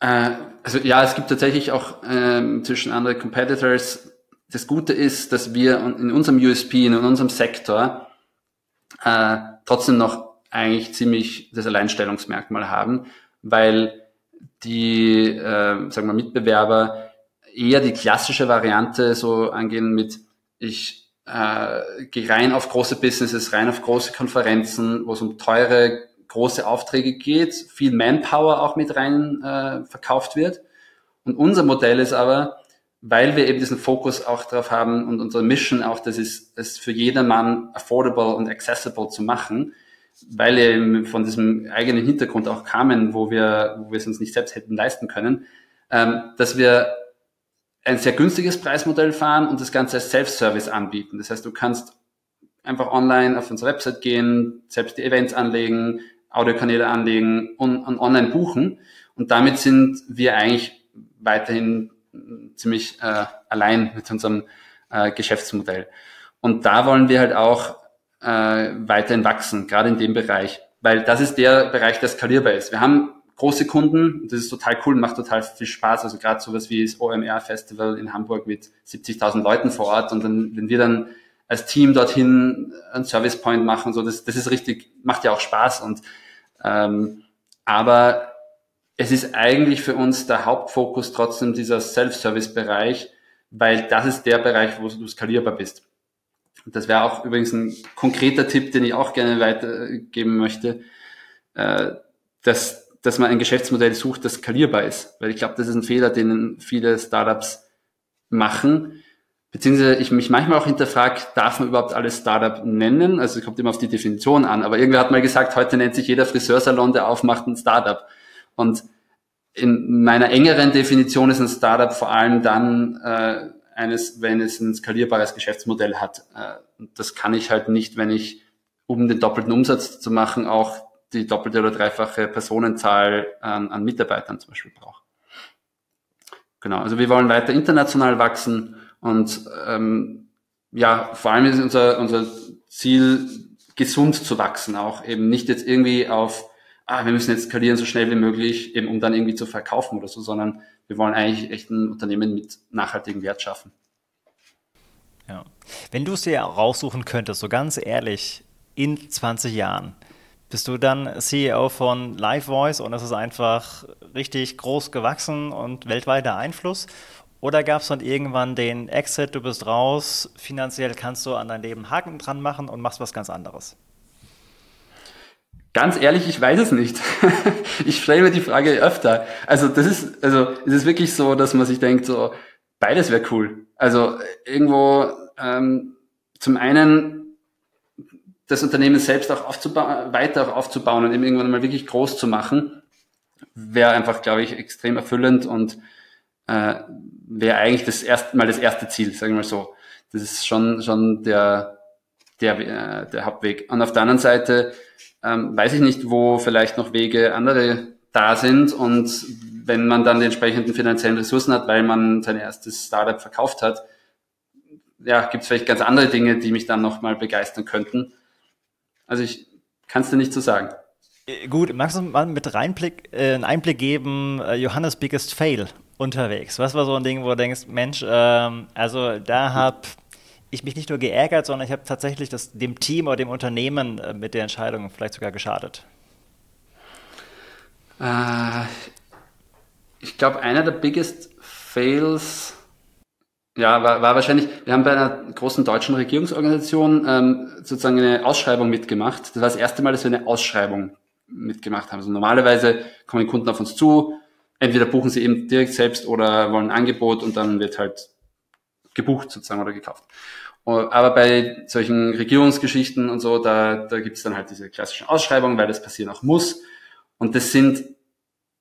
Äh, also ja, es gibt tatsächlich auch ähm, zwischen anderen Competitors. Das Gute ist, dass wir in unserem USP, in unserem Sektor äh, trotzdem noch eigentlich ziemlich das Alleinstellungsmerkmal haben, weil die, äh, sagen wir, Mitbewerber eher die klassische Variante so angehen mit, ich äh, gehe rein auf große Businesses, rein auf große Konferenzen, wo es um teure, große Aufträge geht, viel Manpower auch mit rein äh, verkauft wird. Und unser Modell ist aber, weil wir eben diesen Fokus auch darauf haben und unsere Mission auch, das ist, es für jedermann affordable und accessible zu machen, weil wir von diesem eigenen Hintergrund auch kamen, wo wir, wo wir es uns nicht selbst hätten leisten können, ähm, dass wir ein sehr günstiges Preismodell fahren und das Ganze als Self-Service anbieten. Das heißt, du kannst einfach online auf unsere Website gehen, selbst die Events anlegen, Audiokanäle anlegen und, und online buchen. Und damit sind wir eigentlich weiterhin ziemlich äh, allein mit unserem äh, Geschäftsmodell. Und da wollen wir halt auch äh, weiterhin wachsen, gerade in dem Bereich, weil das ist der Bereich, der skalierbar ist. Wir haben große Kunden, das ist total cool, macht total viel Spaß, also gerade sowas wie das OMR Festival in Hamburg mit 70.000 Leuten vor Ort und dann, wenn wir dann als Team dorthin einen Service Point machen, so das, das ist richtig, macht ja auch Spaß und ähm, aber es ist eigentlich für uns der Hauptfokus trotzdem dieser Self-Service-Bereich, weil das ist der Bereich, wo du skalierbar bist. Das wäre auch übrigens ein konkreter Tipp, den ich auch gerne weitergeben möchte, äh, dass, dass man ein Geschäftsmodell sucht, das skalierbar ist. Weil ich glaube, das ist ein Fehler, den viele Startups machen. Beziehungsweise ich mich manchmal auch hinterfrage, darf man überhaupt alles Startup nennen? Also es kommt immer auf die Definition an. Aber irgendwer hat mal gesagt, heute nennt sich jeder Friseursalon, der aufmacht, ein Startup. Und in meiner engeren Definition ist ein Startup vor allem dann äh, eines, wenn es ein skalierbares Geschäftsmodell hat. Äh, das kann ich halt nicht, wenn ich, um den doppelten Umsatz zu machen, auch die doppelte oder dreifache Personenzahl an, an Mitarbeitern zum Beispiel brauche. Genau, also wir wollen weiter international wachsen und ähm, ja, vor allem ist unser, unser Ziel, gesund zu wachsen, auch eben nicht jetzt irgendwie auf, ah, wir müssen jetzt skalieren so schnell wie möglich, eben um dann irgendwie zu verkaufen oder so, sondern wir wollen eigentlich echt ein Unternehmen mit nachhaltigem Wert schaffen. Ja. Wenn du es dir raussuchen könntest, so ganz ehrlich, in 20 Jahren, bist du dann CEO von Live Voice und es ist einfach richtig groß gewachsen und weltweiter Einfluss? Oder gab es dann irgendwann den Exit, du bist raus, finanziell kannst du an dein Leben Haken dran machen und machst was ganz anderes? Ganz ehrlich, ich weiß es nicht. ich stelle mir die Frage öfter. Also das ist, also es ist wirklich so, dass man sich denkt, so beides wäre cool. Also irgendwo ähm, zum einen das Unternehmen selbst auch aufzubauen, weiter auch aufzubauen und eben irgendwann mal wirklich groß zu machen, wäre einfach, glaube ich, extrem erfüllend und äh, wäre eigentlich das erste Mal das erste Ziel, sagen wir mal so. Das ist schon schon der der äh, der Hauptweg. Und auf der anderen Seite ähm, weiß ich nicht, wo vielleicht noch Wege andere da sind und wenn man dann die entsprechenden finanziellen Ressourcen hat, weil man sein erstes Startup verkauft hat, ja, gibt es vielleicht ganz andere Dinge, die mich dann nochmal begeistern könnten. Also ich kann es dir nicht so sagen. Äh, gut, magst du mal mit Reinblick, äh, einen Einblick geben, äh, Johannes Biggest Fail unterwegs? Was war so ein Ding, wo du denkst, Mensch, ähm, also da hab ich mich nicht nur geärgert, sondern ich habe tatsächlich das, dem Team oder dem Unternehmen äh, mit der Entscheidung vielleicht sogar geschadet? Äh, ich glaube, einer der biggest Fails ja, war, war wahrscheinlich, wir haben bei einer großen deutschen Regierungsorganisation ähm, sozusagen eine Ausschreibung mitgemacht. Das war das erste Mal, dass wir eine Ausschreibung mitgemacht haben. Also normalerweise kommen Kunden auf uns zu, entweder buchen sie eben direkt selbst oder wollen ein Angebot und dann wird halt gebucht sozusagen oder gekauft. Aber bei solchen Regierungsgeschichten und so, da, da gibt es dann halt diese klassischen Ausschreibungen, weil das passieren auch muss. Und das sind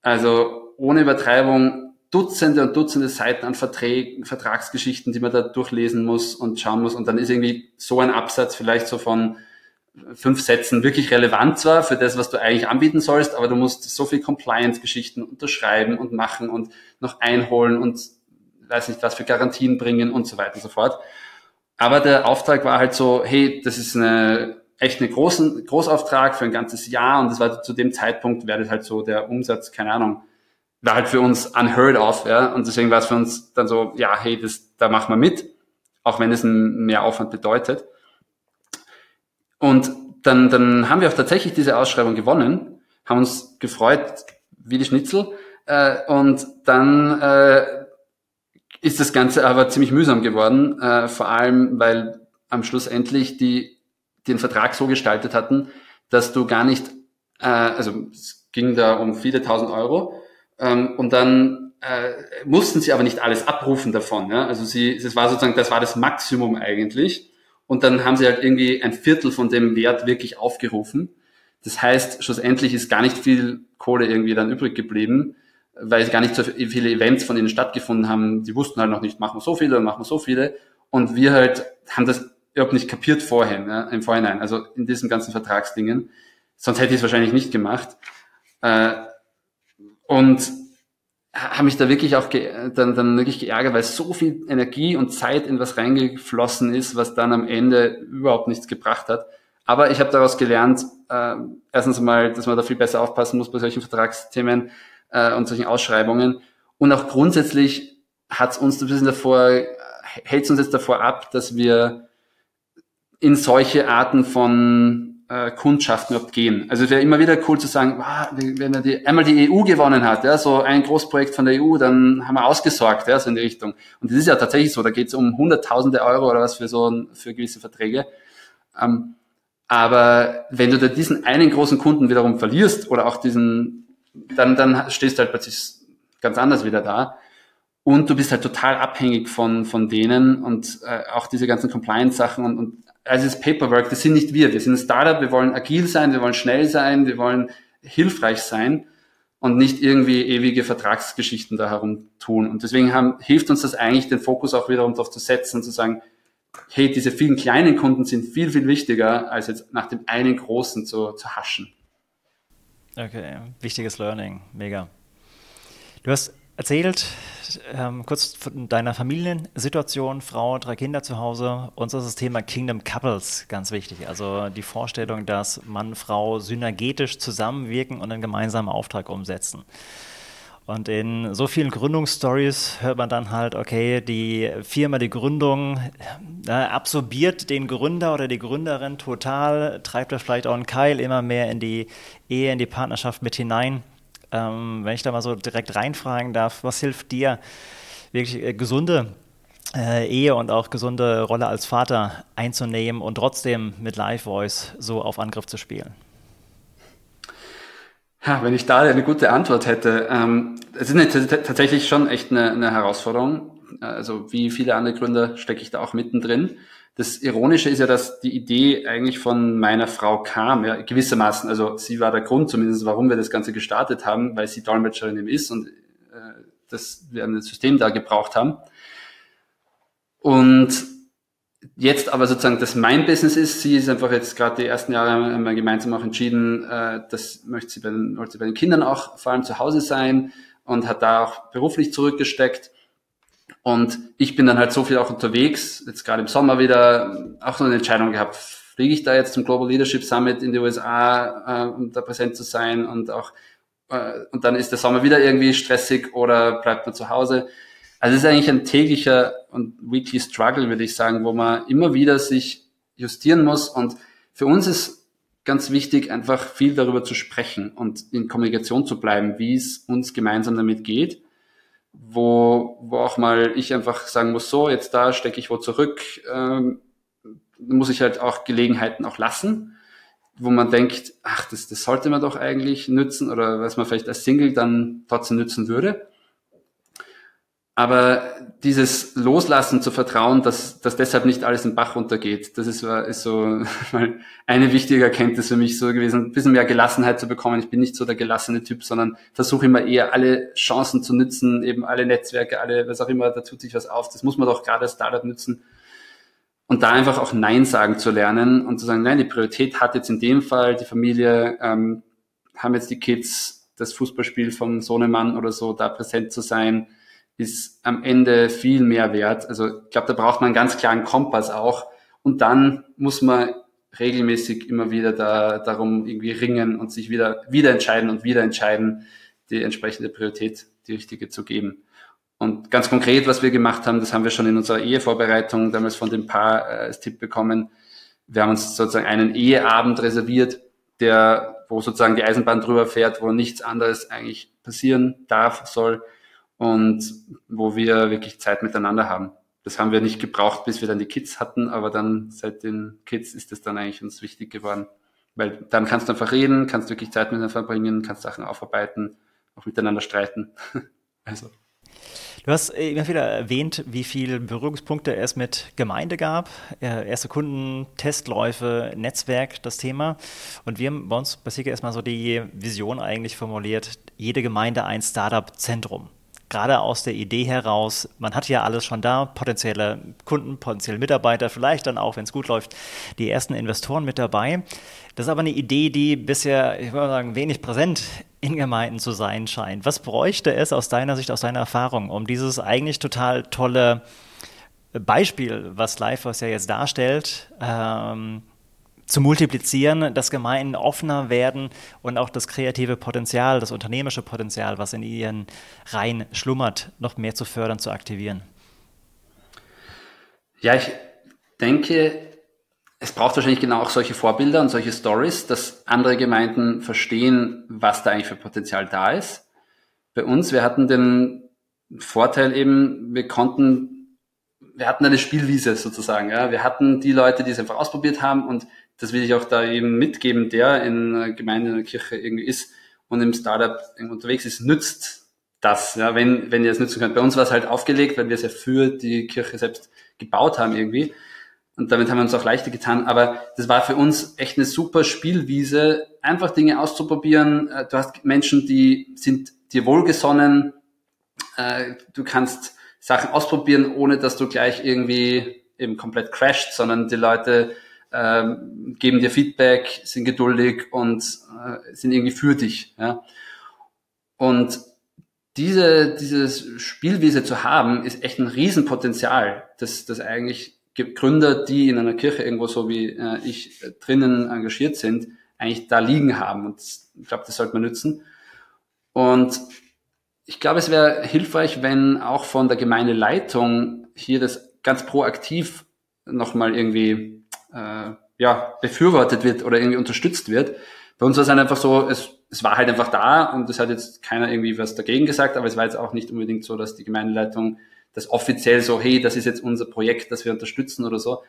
also ohne Übertreibung Dutzende und Dutzende Seiten an Verträgen, Vertragsgeschichten, die man da durchlesen muss und schauen muss. Und dann ist irgendwie so ein Absatz vielleicht so von fünf Sätzen wirklich relevant zwar für das, was du eigentlich anbieten sollst, aber du musst so viel Compliance-Geschichten unterschreiben und machen und noch einholen und weiß nicht was für Garantien bringen und so weiter und so fort. Aber der Auftrag war halt so, hey, das ist eine echt einen großen Großauftrag für ein ganzes Jahr und das war zu dem Zeitpunkt wäre das halt so der Umsatz, keine Ahnung, war halt für uns unheard of, ja, und deswegen war es für uns dann so, ja, hey, das, da machen wir mit, auch wenn es einen Mehraufwand bedeutet. Und dann, dann haben wir auch tatsächlich diese Ausschreibung gewonnen, haben uns gefreut wie die Schnitzel. Äh, und dann äh, ist das Ganze aber ziemlich mühsam geworden, äh, vor allem weil am Schluss endlich die den Vertrag so gestaltet hatten, dass du gar nicht, äh, also es ging da um viele tausend Euro ähm, und dann äh, mussten sie aber nicht alles abrufen davon. Ja? Also sie, das war sozusagen, das war das Maximum eigentlich und dann haben sie halt irgendwie ein Viertel von dem Wert wirklich aufgerufen. Das heißt, schlussendlich ist gar nicht viel Kohle irgendwie dann übrig geblieben, weil gar nicht so viele Events von ihnen stattgefunden haben. Die wussten halt noch nicht, machen wir so viele machen wir so viele. Und wir halt haben das überhaupt nicht kapiert vorher, ja, im Vorhinein, also in diesen ganzen Vertragsdingen. Sonst hätte ich es wahrscheinlich nicht gemacht. Äh, und habe mich da wirklich auch dann, dann wirklich geärgert, weil so viel Energie und Zeit in was reingeflossen ist, was dann am Ende überhaupt nichts gebracht hat. Aber ich habe daraus gelernt, äh, erstens mal, dass man da viel besser aufpassen muss bei solchen Vertragsthemen äh, und solchen Ausschreibungen. Und auch grundsätzlich hat es uns ein bisschen davor, hält es uns jetzt davor ab, dass wir in solche Arten von äh, Kundschaften überhaupt gehen. Also es wäre immer wieder cool zu sagen, wow, wenn er die, einmal die EU gewonnen hat, ja, so ein Großprojekt von der EU, dann haben wir ausgesorgt, ja, so in die Richtung. Und das ist ja tatsächlich so, da geht es um hunderttausende Euro oder was für so für gewisse Verträge. Ähm, aber wenn du da diesen einen großen Kunden wiederum verlierst oder auch diesen, dann, dann stehst du halt plötzlich ganz anders wieder da. Und du bist halt total abhängig von, von denen und äh, auch diese ganzen Compliance-Sachen und, und also das Paperwork, das sind nicht wir. Wir sind ein Startup, wir wollen agil sein, wir wollen schnell sein, wir wollen hilfreich sein und nicht irgendwie ewige Vertragsgeschichten da herum tun. Und deswegen haben, hilft uns das eigentlich, den Fokus auch wiederum darauf zu setzen und zu sagen, hey, diese vielen kleinen Kunden sind viel, viel wichtiger, als jetzt nach dem einen großen zu, zu haschen. Okay, wichtiges Learning, mega. Du hast erzählt, ähm, kurz von deiner Familiensituation, Frau, drei Kinder zu Hause. Uns ist das Thema Kingdom Couples ganz wichtig. Also die Vorstellung, dass Mann, Frau synergetisch zusammenwirken und einen gemeinsamen Auftrag umsetzen. Und in so vielen Gründungsstories hört man dann halt, okay, die Firma, die Gründung äh, absorbiert den Gründer oder die Gründerin total, treibt er vielleicht auch einen Keil immer mehr in die Ehe, in die Partnerschaft mit hinein. Ähm, wenn ich da mal so direkt reinfragen darf, was hilft dir, wirklich äh, gesunde äh, Ehe und auch gesunde Rolle als Vater einzunehmen und trotzdem mit Live Voice so auf Angriff zu spielen? Ja, wenn ich da eine gute Antwort hätte, ähm, es ist tatsächlich schon echt eine, eine Herausforderung. Also wie viele andere Gründer stecke ich da auch mittendrin. Das Ironische ist ja, dass die Idee eigentlich von meiner Frau kam, ja, gewissermaßen. Also sie war der Grund zumindest, warum wir das Ganze gestartet haben, weil sie Dolmetscherin eben ist und äh, dass wir ein System da gebraucht haben. Und jetzt aber sozusagen, dass mein Business ist, sie ist einfach jetzt gerade die ersten Jahre wir gemeinsam auch entschieden, äh, das möchte sie, bei den, möchte sie bei den Kindern auch vor allem zu Hause sein und hat da auch beruflich zurückgesteckt. Und ich bin dann halt so viel auch unterwegs, jetzt gerade im Sommer wieder auch so eine Entscheidung gehabt, fliege ich da jetzt zum Global Leadership Summit in die USA, äh, um da präsent zu sein und auch äh, und dann ist der Sommer wieder irgendwie stressig oder bleibt man zu Hause. Also es ist eigentlich ein täglicher und weekly Struggle, würde ich sagen, wo man immer wieder sich justieren muss. Und für uns ist ganz wichtig, einfach viel darüber zu sprechen und in Kommunikation zu bleiben, wie es uns gemeinsam damit geht wo, wo auch mal ich einfach sagen muss, so, jetzt da stecke ich wo zurück, ähm, muss ich halt auch Gelegenheiten auch lassen, wo man denkt, ach, das, das sollte man doch eigentlich nützen oder was man vielleicht als Single dann trotzdem nützen würde. Aber dieses Loslassen zu vertrauen, dass, dass deshalb nicht alles im Bach runtergeht, das ist, ist so eine wichtige Erkenntnis für mich so gewesen, ein bisschen mehr Gelassenheit zu bekommen. Ich bin nicht so der gelassene Typ, sondern versuche immer eher alle Chancen zu nutzen, eben alle Netzwerke, alle, was auch immer, da tut sich was auf. Das muss man doch gerade als Startup nutzen. Und da einfach auch Nein sagen zu lernen und zu sagen, nein, die Priorität hat jetzt in dem Fall die Familie, ähm, haben jetzt die Kids das Fußballspiel vom Sohnemann oder so, da präsent zu sein, ist am Ende viel mehr wert. Also ich glaube, da braucht man einen ganz klaren Kompass auch. Und dann muss man regelmäßig immer wieder da, darum irgendwie ringen und sich wieder, wieder entscheiden und wieder entscheiden, die entsprechende Priorität, die richtige zu geben. Und ganz konkret, was wir gemacht haben, das haben wir schon in unserer Ehevorbereitung damals von dem Paar äh, als Tipp bekommen. Wir haben uns sozusagen einen Eheabend reserviert, der, wo sozusagen die Eisenbahn drüber fährt, wo nichts anderes eigentlich passieren darf, soll und wo wir wirklich Zeit miteinander haben. Das haben wir nicht gebraucht, bis wir dann die Kids hatten, aber dann seit den Kids ist es dann eigentlich uns wichtig geworden. Weil dann kannst du einfach reden, kannst wirklich Zeit miteinander verbringen, kannst Sachen aufarbeiten, auch miteinander streiten. also. Du hast immer wieder erwähnt, wie viele Berührungspunkte es mit Gemeinde gab. Erste Kunden, Testläufe, Netzwerk, das Thema. Und wir haben bei uns bei Sika erstmal so die Vision eigentlich formuliert, jede Gemeinde ein Startup-Zentrum gerade aus der Idee heraus, man hat ja alles schon da, potenzielle Kunden, potenzielle Mitarbeiter, vielleicht dann auch, wenn es gut läuft, die ersten Investoren mit dabei. Das ist aber eine Idee, die bisher, ich würde sagen, wenig präsent in Gemeinden zu sein scheint. Was bräuchte es aus deiner Sicht, aus deiner Erfahrung, um dieses eigentlich total tolle Beispiel, was Lifehouse ja jetzt darstellt, ähm, zu multiplizieren, dass Gemeinden offener werden und auch das kreative Potenzial, das unternehmerische Potenzial, was in ihren Reihen schlummert, noch mehr zu fördern, zu aktivieren? Ja, ich denke, es braucht wahrscheinlich genau auch solche Vorbilder und solche Stories, dass andere Gemeinden verstehen, was da eigentlich für Potenzial da ist. Bei uns, wir hatten den Vorteil eben, wir konnten, wir hatten eine Spielwiese sozusagen. Ja. Wir hatten die Leute, die es einfach ausprobiert haben und das will ich auch da eben mitgeben, der in Gemeinde, in der Kirche irgendwie ist und im Startup unterwegs ist, nützt das, ja, wenn, wenn ihr es nutzen könnt. Bei uns war es halt aufgelegt, weil wir es ja für die Kirche selbst gebaut haben irgendwie. Und damit haben wir uns auch leichter getan. Aber das war für uns echt eine super Spielwiese, einfach Dinge auszuprobieren. Äh, du hast Menschen, die sind dir wohlgesonnen. Äh, du kannst Sachen ausprobieren, ohne dass du gleich irgendwie eben komplett crasht, sondern die Leute ähm, geben dir Feedback, sind geduldig und äh, sind irgendwie für dich. Ja? Und diese, dieses Spielwiese zu haben, ist echt ein Riesenpotenzial, dass, dass eigentlich Gründer, die in einer Kirche irgendwo so wie äh, ich äh, drinnen engagiert sind, eigentlich da liegen haben. Und ich glaube, das sollte man nützen. Und ich glaube, es wäre hilfreich, wenn auch von der Gemeindeleitung hier das ganz proaktiv nochmal irgendwie äh, ja, befürwortet wird oder irgendwie unterstützt wird. Bei uns war es halt einfach so, es, es war halt einfach da und es hat jetzt keiner irgendwie was dagegen gesagt, aber es war jetzt auch nicht unbedingt so, dass die Gemeindeleitung das offiziell so, hey, das ist jetzt unser Projekt, das wir unterstützen oder so.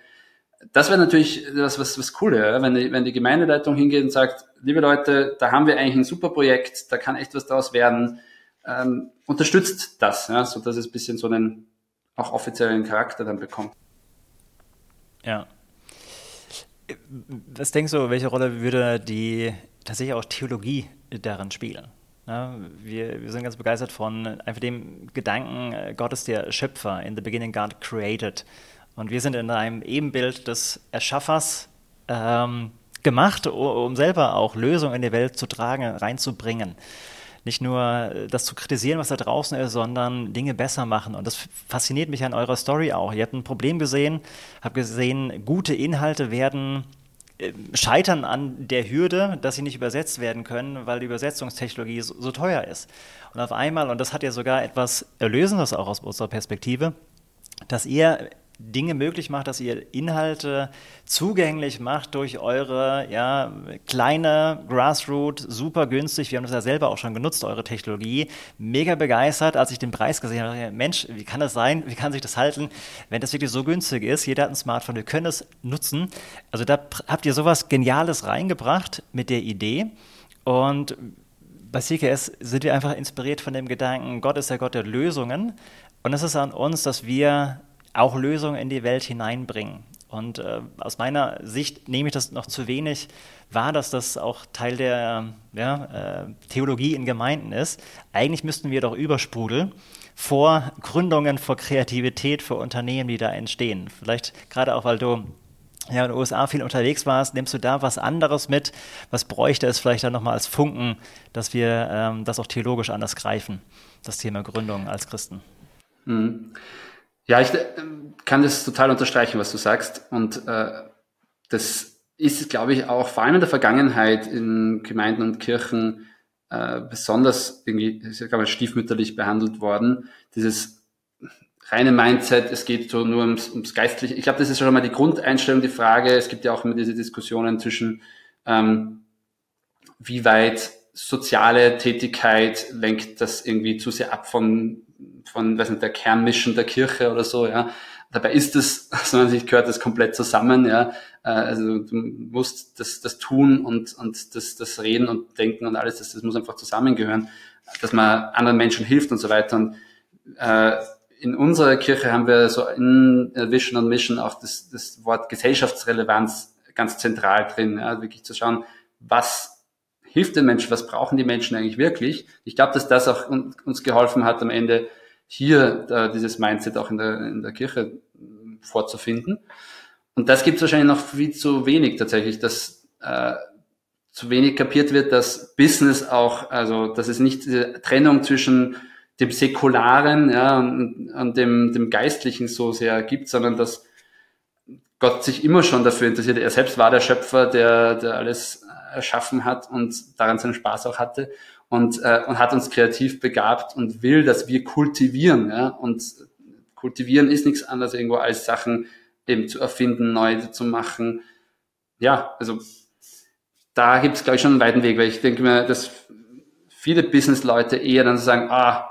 Das wäre natürlich das, was, was cool ja? wenn, die, wenn die Gemeindeleitung hingeht und sagt, liebe Leute, da haben wir eigentlich ein super Projekt, da kann echt was daraus werden, ähm, unterstützt das, ja? so dass es ein bisschen so einen auch offiziellen Charakter dann bekommt. Ja, was denkst du, welche Rolle würde die tatsächlich auch Theologie darin spielen? Ja, wir, wir, sind ganz begeistert von einfach dem Gedanken, äh, Gott ist der Schöpfer. In the beginning God created. Und wir sind in einem Ebenbild des Erschaffers ähm, gemacht, um selber auch Lösungen in die Welt zu tragen, reinzubringen nicht nur äh, das zu kritisieren, was da draußen ist, sondern Dinge besser machen. Und das fasziniert mich an eurer Story auch. Ihr habt ein Problem gesehen, habt gesehen, gute Inhalte werden äh, scheitern an der Hürde, dass sie nicht übersetzt werden können, weil die Übersetzungstechnologie so, so teuer ist. Und auf einmal, und das hat ja sogar etwas Erlösendes auch aus unserer Perspektive, dass ihr Dinge möglich macht, dass ihr Inhalte zugänglich macht durch eure ja, kleine Grassroot, super günstig. Wir haben das ja selber auch schon genutzt, eure Technologie. Mega begeistert, als ich den Preis gesehen habe. Mensch, wie kann das sein? Wie kann sich das halten, wenn das wirklich so günstig ist? Jeder hat ein Smartphone, wir können es nutzen. Also da habt ihr sowas Geniales reingebracht mit der Idee. Und bei CKS sind wir einfach inspiriert von dem Gedanken, Gott ist der Gott der Lösungen Und es ist an uns, dass wir auch Lösungen in die Welt hineinbringen. Und äh, aus meiner Sicht nehme ich das noch zu wenig wahr, dass das auch Teil der ja, äh, Theologie in Gemeinden ist. Eigentlich müssten wir doch übersprudeln vor Gründungen, vor Kreativität, vor Unternehmen, die da entstehen. Vielleicht gerade auch, weil du ja, in den USA viel unterwegs warst, nimmst du da was anderes mit? Was bräuchte es vielleicht dann nochmal als Funken, dass wir ähm, das auch theologisch anders greifen, das Thema Gründung als Christen? Mhm. Ja, ich äh, kann das total unterstreichen, was du sagst. Und äh, das ist, glaube ich, auch vor allem in der Vergangenheit in Gemeinden und Kirchen äh, besonders irgendwie, ich glaube, stiefmütterlich behandelt worden. Dieses reine Mindset, es geht so nur ums, ums Geistliche. Ich glaube, das ist schon mal die Grundeinstellung, die Frage. Es gibt ja auch immer diese Diskussionen zwischen, ähm, wie weit soziale Tätigkeit lenkt das irgendwie zu sehr ab von von, weiß nicht, der Kernmission der Kirche oder so, ja. Dabei ist es, aus meiner Sicht gehört das komplett zusammen, ja. Äh, also du musst das, das tun und, und das, das Reden und Denken und alles, das, das muss einfach zusammengehören, dass man anderen Menschen hilft und so weiter. Und äh, in unserer Kirche haben wir so in Vision und Mission auch das, das Wort Gesellschaftsrelevanz ganz zentral drin, ja, wirklich zu schauen, was hilft den Menschen, was brauchen die Menschen eigentlich wirklich. Ich glaube, dass das auch uns geholfen hat, am Ende hier äh, dieses Mindset auch in der, in der Kirche äh, vorzufinden. Und das gibt es wahrscheinlich noch viel zu wenig tatsächlich, dass äh, zu wenig kapiert wird, dass Business auch, also dass es nicht diese Trennung zwischen dem Säkularen ja, und, und dem, dem Geistlichen so sehr gibt, sondern dass Gott sich immer schon dafür interessiert. Er selbst war der Schöpfer, der, der alles erschaffen hat und daran seinen Spaß auch hatte und, äh, und hat uns kreativ begabt und will, dass wir kultivieren. Ja? Und kultivieren ist nichts anderes irgendwo als Sachen eben zu erfinden, neu zu machen. Ja, also da gibt es, glaube ich, schon einen weiten Weg, weil ich denke mir, dass viele Business-Leute eher dann sagen, ah,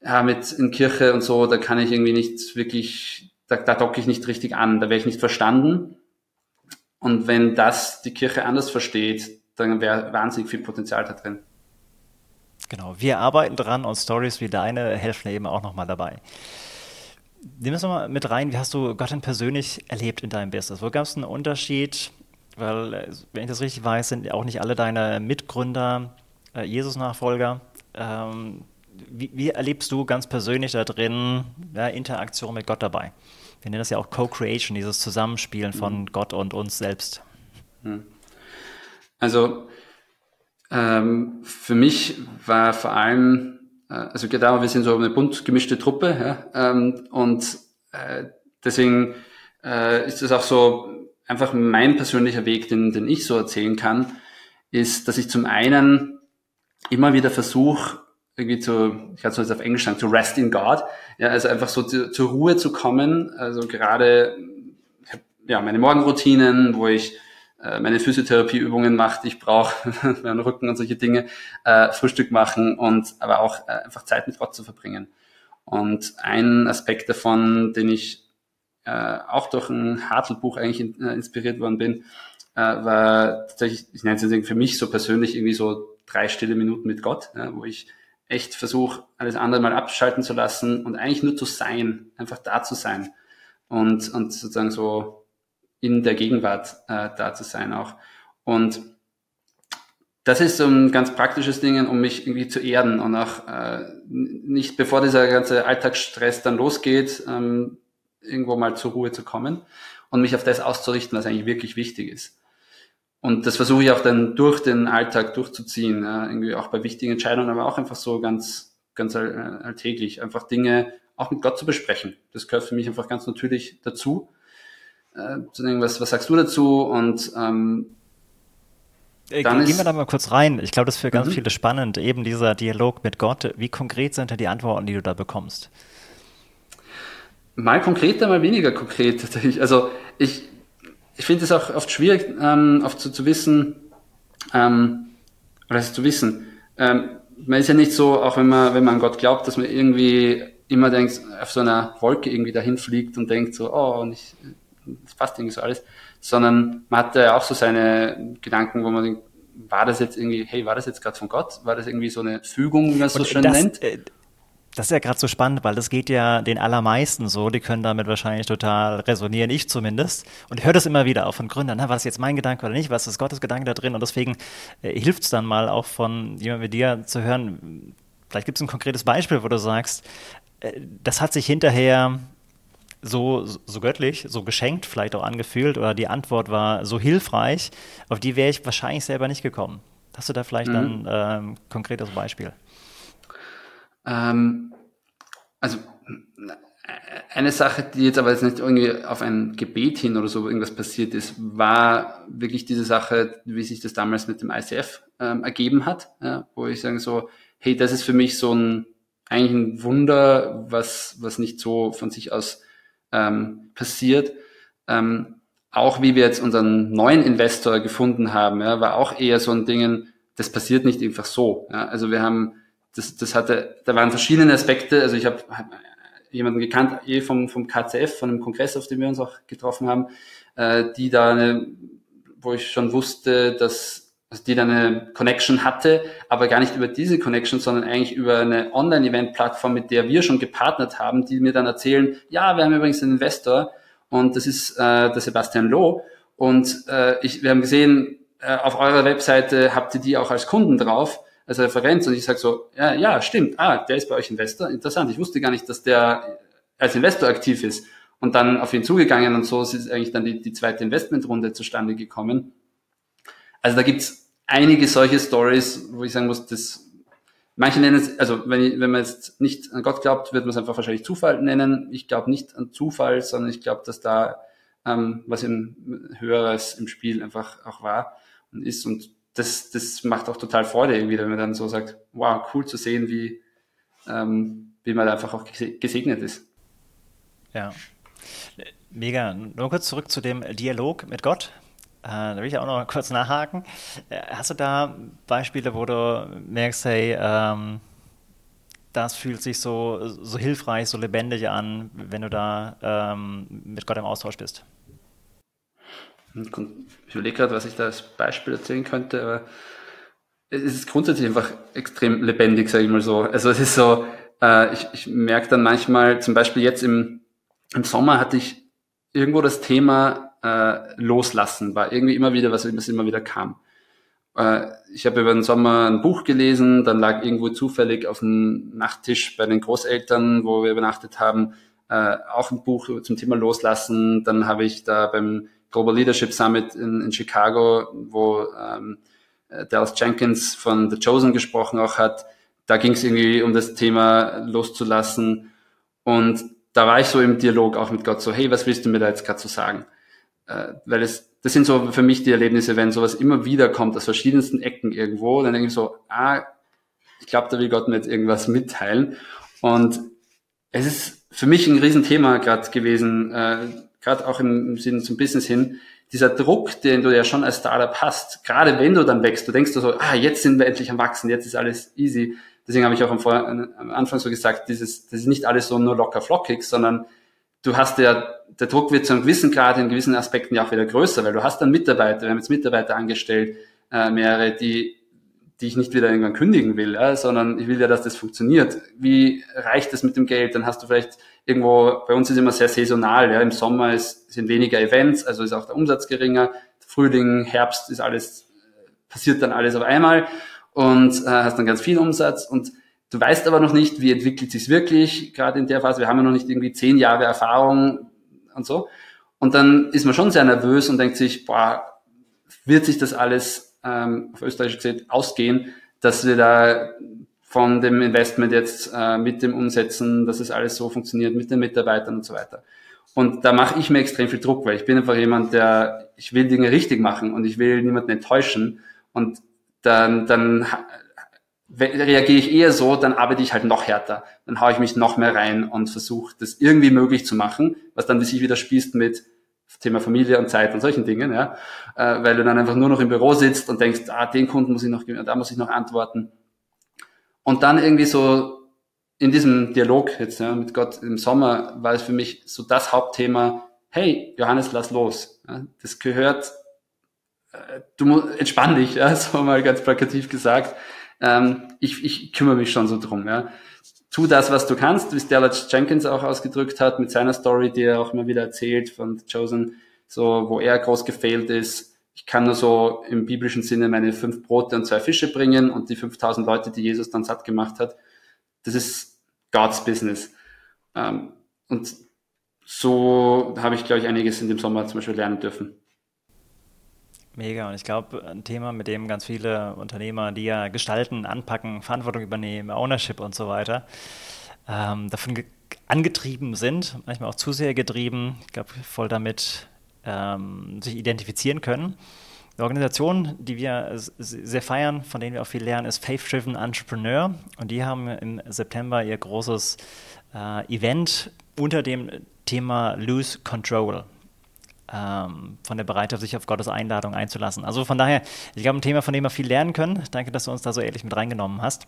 ja, mit in Kirche und so, da kann ich irgendwie nicht wirklich, da, da docke ich nicht richtig an, da werde ich nicht verstanden. Und wenn das die Kirche anders versteht, dann wäre wahnsinnig viel Potenzial da drin. Genau, wir arbeiten dran und Stories wie deine helfen eben auch nochmal dabei. Nimm es nochmal mit rein, wie hast du Gott denn persönlich erlebt in deinem Business? Wo gab es einen Unterschied? Weil, äh, wenn ich das richtig weiß, sind auch nicht alle deine Mitgründer äh, Jesus-Nachfolger. Ähm, wie, wie, erlebst du ganz persönlich da drin ja, Interaktion mit Gott dabei? Wir nennen das ja auch Co-Creation, dieses Zusammenspielen von mhm. Gott und uns selbst. Mhm. Also ähm, für mich war vor allem, äh, also genau, wir sind so eine bunt gemischte Truppe ja, ähm, und äh, deswegen äh, ist es auch so einfach mein persönlicher Weg, den, den ich so erzählen kann, ist, dass ich zum einen immer wieder versuche, irgendwie zu, ich hatte so jetzt auf Englisch sagen, zu rest in God, ja, also einfach so zu, zur Ruhe zu kommen, also gerade, ja, meine Morgenroutinen, wo ich meine Physiotherapieübungen macht, ich brauche meinen Rücken und solche Dinge, äh, Frühstück machen und aber auch äh, einfach Zeit mit Gott zu verbringen. Und ein Aspekt davon, den ich äh, auch durch ein Hartl-Buch eigentlich in, äh, inspiriert worden bin, äh, war tatsächlich, ich nenne es jetzt für mich so persönlich irgendwie so drei stille Minuten mit Gott, ja, wo ich echt versuche, alles andere mal abschalten zu lassen und eigentlich nur zu sein, einfach da zu sein und, und sozusagen so in der Gegenwart äh, da zu sein auch. Und das ist so ein ganz praktisches Ding, um mich irgendwie zu erden und auch äh, nicht, bevor dieser ganze Alltagsstress dann losgeht, ähm, irgendwo mal zur Ruhe zu kommen und mich auf das auszurichten, was eigentlich wirklich wichtig ist. Und das versuche ich auch dann durch den Alltag durchzuziehen, äh, irgendwie auch bei wichtigen Entscheidungen, aber auch einfach so ganz, ganz alltäglich, einfach Dinge auch mit Gott zu besprechen. Das gehört für mich einfach ganz natürlich dazu äh, zu denken, was, was sagst du dazu? Und ähm, äh, dann Gehen wir da mal kurz rein. Ich glaube, das ist für ganz mhm. viele spannend, eben dieser Dialog mit Gott. Wie konkret sind da die Antworten, die du da bekommst? Mal konkreter, mal weniger konkret. Also ich, ich finde es auch oft schwierig, ähm, oft zu, zu wissen, ähm, oder zu wissen. Ähm, man ist ja nicht so, auch wenn man, wenn man an Gott glaubt, dass man irgendwie immer denkt, auf so einer Wolke irgendwie dahin fliegt und denkt so, oh, und ich das passt irgendwie so alles, sondern man hatte ja auch so seine Gedanken, wo man denkt, war das jetzt irgendwie, hey, war das jetzt gerade von Gott? War das irgendwie so eine Fügung, wie man es so schön das, nennt? Äh, Das ist ja gerade so spannend, weil das geht ja den allermeisten so. Die können damit wahrscheinlich total resonieren, ich zumindest. Und ich höre das immer wieder auch von Gründern. Na, war das jetzt mein Gedanke oder nicht? Was ist Gottes Gedanke da drin? Und deswegen äh, hilft es dann mal auch von jemandem wie dir zu hören. Vielleicht gibt es ein konkretes Beispiel, wo du sagst, äh, das hat sich hinterher so, so göttlich, so geschenkt vielleicht auch angefühlt oder die Antwort war so hilfreich, auf die wäre ich wahrscheinlich selber nicht gekommen. Hast du da vielleicht mhm. dann ähm, konkretes Beispiel? Ähm, also eine Sache, die jetzt aber jetzt nicht irgendwie auf ein Gebet hin oder so irgendwas passiert ist, war wirklich diese Sache, wie sich das damals mit dem ICF ähm, ergeben hat, ja, wo ich sage so, hey, das ist für mich so ein eigentlich ein Wunder, was was nicht so von sich aus ähm, passiert. Ähm, auch wie wir jetzt unseren neuen Investor gefunden haben, ja, war auch eher so ein Ding, das passiert nicht einfach so. Ja. Also wir haben das, das hatte, da waren verschiedene Aspekte. Also ich habe hab jemanden gekannt, eh vom, vom KCF, von einem Kongress, auf dem wir uns auch getroffen haben, äh, die da eine, wo ich schon wusste, dass die da eine Connection hatte, aber gar nicht über diese Connection, sondern eigentlich über eine Online-Event-Plattform, mit der wir schon gepartnert haben, die mir dann erzählen, ja, wir haben übrigens einen Investor und das ist äh, der Sebastian Loh. Und äh, ich, wir haben gesehen, äh, auf eurer Webseite habt ihr die auch als Kunden drauf als Referenz. Und ich sage so, ja, ja, stimmt, ah, der ist bei euch Investor, interessant, ich wusste gar nicht, dass der als Investor aktiv ist. Und dann auf ihn zugegangen und so ist eigentlich dann die, die zweite Investmentrunde zustande gekommen. Also da gibt's einige solche Stories, wo ich sagen muss, das manche nennen es, also wenn, wenn man jetzt nicht an Gott glaubt, wird man es einfach wahrscheinlich Zufall nennen. Ich glaube nicht an Zufall, sondern ich glaube, dass da ähm, was im Höheres im Spiel einfach auch war und ist und das, das macht auch total Freude irgendwie, wenn man dann so sagt, wow, cool zu sehen, wie, ähm, wie man einfach auch gesegnet ist. Ja, mega. Nur kurz zurück zu dem Dialog mit Gott. Äh, da will ich auch noch kurz nachhaken. Äh, hast du da Beispiele, wo du merkst, hey, ähm, das fühlt sich so, so hilfreich, so lebendig an, wenn du da ähm, mit Gott im Austausch bist? Ich überlege gerade, was ich da als Beispiel erzählen könnte, aber es ist grundsätzlich einfach extrem lebendig, sage ich mal so. Also es ist so, äh, ich, ich merke dann manchmal, zum Beispiel jetzt im, im Sommer hatte ich irgendwo das Thema äh, Loslassen, war irgendwie immer wieder, was immer wieder kam. Äh, ich habe über den Sommer ein Buch gelesen, dann lag irgendwo zufällig auf dem Nachttisch bei den Großeltern, wo wir übernachtet haben, äh, auch ein Buch zum Thema Loslassen. Dann habe ich da beim Global Leadership Summit in, in Chicago, wo ähm, äh, Dallas Jenkins von The Chosen gesprochen auch hat. Da ging es irgendwie um das Thema loszulassen. Und da war ich so im Dialog auch mit Gott so, hey, was willst du mir da jetzt gerade so sagen? Äh, weil es, das sind so für mich die Erlebnisse, wenn sowas immer wieder kommt aus verschiedensten Ecken irgendwo, dann denke ich so, ah, ich glaube, da will Gott mir jetzt irgendwas mitteilen. Und es ist für mich ein Riesenthema gerade gewesen, äh, gerade auch im, Sinne zum Business hin, dieser Druck, den du ja schon als Startup hast, gerade wenn du dann wächst, du denkst du so, ah, jetzt sind wir endlich am Wachsen, jetzt ist alles easy. Deswegen habe ich auch am Anfang so gesagt, dieses, das ist nicht alles so nur locker flockig, sondern du hast ja, der Druck wird zu einem gewissen Grad in gewissen Aspekten ja auch wieder größer, weil du hast dann Mitarbeiter, wir haben jetzt Mitarbeiter angestellt, äh, mehrere, die, die ich nicht wieder irgendwann kündigen will, ja, sondern ich will ja, dass das funktioniert. Wie reicht das mit dem Geld? Dann hast du vielleicht irgendwo, bei uns ist immer sehr saisonal, ja, im Sommer ist, sind weniger Events, also ist auch der Umsatz geringer, Frühling, Herbst ist alles, passiert dann alles auf einmal und äh, hast dann ganz viel Umsatz und du weißt aber noch nicht, wie entwickelt sich wirklich, gerade in der Phase, wir haben ja noch nicht irgendwie zehn Jahre Erfahrung und so und dann ist man schon sehr nervös und denkt sich, boah, wird sich das alles ähm, auf Österreich gesehen ausgehen, dass wir da von dem Investment jetzt äh, mit dem Umsetzen, dass es alles so funktioniert mit den Mitarbeitern und so weiter. Und da mache ich mir extrem viel Druck, weil ich bin einfach jemand, der, ich will Dinge richtig machen und ich will niemanden enttäuschen. Und dann, dann reagiere ich eher so, dann arbeite ich halt noch härter. Dann haue ich mich noch mehr rein und versuche das irgendwie möglich zu machen, was dann sich wieder spießt mit Thema Familie und Zeit und solchen Dingen, ja. Äh, weil du dann einfach nur noch im Büro sitzt und denkst, ah, den Kunden muss ich noch, da muss ich noch antworten. Und dann irgendwie so in diesem Dialog jetzt ja, mit Gott im Sommer war es für mich so das Hauptthema, hey, Johannes, lass los. Ja, das gehört, äh, du musst, entspann dich, ja, so mal ganz plakativ gesagt. Ähm, ich, ich kümmere mich schon so drum. Ja. tu das, was du kannst, wie es Dallas Jenkins auch ausgedrückt hat mit seiner Story, die er auch immer wieder erzählt von Chosen, so wo er groß gefehlt ist. Ich kann nur so im biblischen Sinne meine fünf Brote und zwei Fische bringen und die 5000 Leute, die Jesus dann satt gemacht hat. Das ist God's Business. Ähm, und so habe ich, glaube ich, einiges in dem Sommer zum Beispiel lernen dürfen. Mega. Und ich glaube, ein Thema, mit dem ganz viele Unternehmer, die ja gestalten, anpacken, Verantwortung übernehmen, Ownership und so weiter, ähm, davon angetrieben sind, manchmal auch zu sehr getrieben, ich glaube, voll damit ähm, sich identifizieren können. Eine Organisation, die wir sehr feiern, von denen wir auch viel lernen, ist Faith Driven Entrepreneur. Und die haben im September ihr großes äh, Event unter dem Thema Lose Control ähm, von der Bereitschaft, sich auf Gottes Einladung einzulassen. Also von daher, ich glaube, ein Thema, von dem wir viel lernen können. Danke, dass du uns da so ehrlich mit reingenommen hast.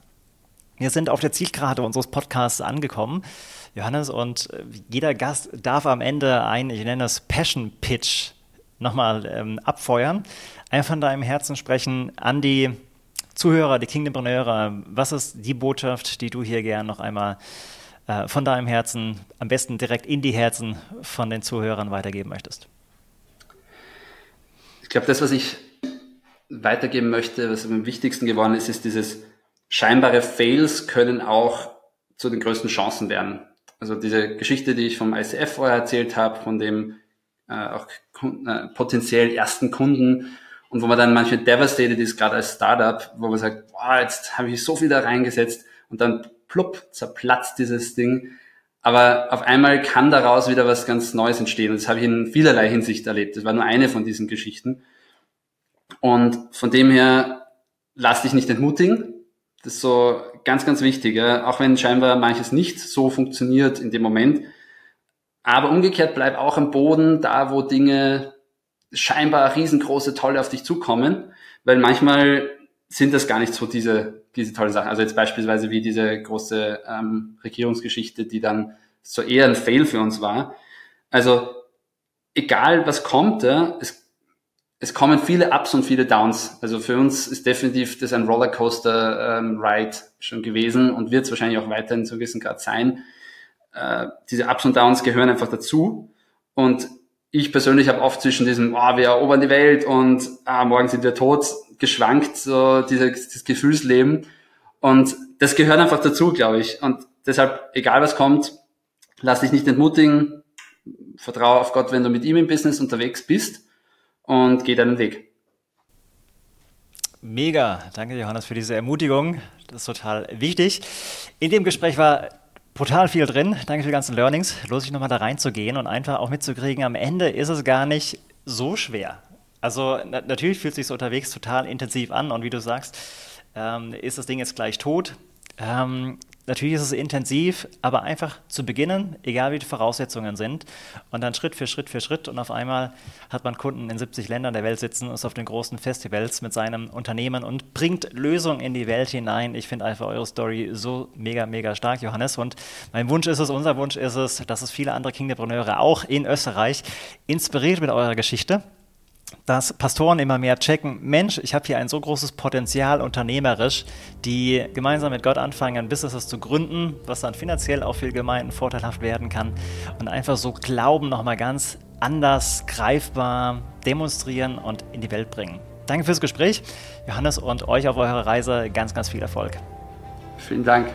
Wir sind auf der Zielgerade unseres Podcasts angekommen, Johannes, und äh, jeder Gast darf am Ende ein, ich nenne das Passion Pitch, nochmal ähm, abfeuern, einfach von deinem Herzen sprechen an die Zuhörer, die Kingdompreneure. Was ist die Botschaft, die du hier gern noch einmal äh, von deinem Herzen, am besten direkt in die Herzen von den Zuhörern weitergeben möchtest? Glaube, das, was ich weitergeben möchte, was am wichtigsten geworden ist, ist dieses scheinbare Fails können auch zu den größten Chancen werden. Also diese Geschichte, die ich vom ICF vorher erzählt habe, von dem äh, auch äh, potenziell ersten Kunden und wo man dann manchmal devastated ist, gerade als Startup, wo man sagt, boah, jetzt habe ich so viel da reingesetzt und dann plupp, zerplatzt dieses Ding. Aber auf einmal kann daraus wieder was ganz Neues entstehen. Und das habe ich in vielerlei Hinsicht erlebt. Das war nur eine von diesen Geschichten. Und von dem her, lass dich nicht entmutigen. Das ist so ganz, ganz wichtig. Ja? Auch wenn scheinbar manches nicht so funktioniert in dem Moment. Aber umgekehrt bleib auch am Boden, da wo Dinge scheinbar riesengroße, tolle auf dich zukommen. Weil manchmal sind das gar nicht so diese, diese tolle Sachen. Also jetzt beispielsweise wie diese große ähm, Regierungsgeschichte, die dann so eher ein Fail für uns war. Also egal was kommt, es, es kommen viele Ups und viele Downs. Also für uns ist definitiv das ein Rollercoaster-Ride ähm, schon gewesen und wird es wahrscheinlich auch weiterhin zu gewissen Grad sein. Äh, diese Ups und Downs gehören einfach dazu. Und ich persönlich habe oft zwischen diesem, oh, wir erobern die Welt und ah, morgen sind wir tot, geschwankt, so dieses, dieses Gefühlsleben. Und das gehört einfach dazu, glaube ich. Und deshalb, egal was kommt, lass dich nicht entmutigen, vertraue auf Gott, wenn du mit ihm im Business unterwegs bist und geh deinen Weg. Mega, danke Johannes für diese Ermutigung. Das ist total wichtig. In dem Gespräch war brutal viel drin. Danke für die ganzen Learnings. Los ich nochmal da reinzugehen und einfach auch mitzukriegen, am Ende ist es gar nicht so schwer. Also na natürlich fühlt sich unterwegs total intensiv an und wie du sagst, ähm, ist das Ding jetzt gleich tot. Ähm, natürlich ist es intensiv, aber einfach zu beginnen, egal wie die Voraussetzungen sind, und dann Schritt für Schritt für Schritt und auf einmal hat man Kunden in 70 Ländern der Welt sitzen, ist auf den großen Festivals mit seinem Unternehmen und bringt Lösungen in die Welt hinein. Ich finde einfach eure Story so mega, mega stark, Johannes. Und mein Wunsch ist es, unser Wunsch ist es, dass es viele andere Kingdopreneure auch in Österreich inspiriert mit eurer Geschichte dass Pastoren immer mehr checken, Mensch, ich habe hier ein so großes Potenzial unternehmerisch, die gemeinsam mit Gott anfangen, Businesses zu gründen, was dann finanziell auch für Gemeinden vorteilhaft werden kann und einfach so Glauben nochmal ganz anders greifbar demonstrieren und in die Welt bringen. Danke fürs Gespräch, Johannes, und euch auf eurer Reise ganz, ganz viel Erfolg. Vielen Dank.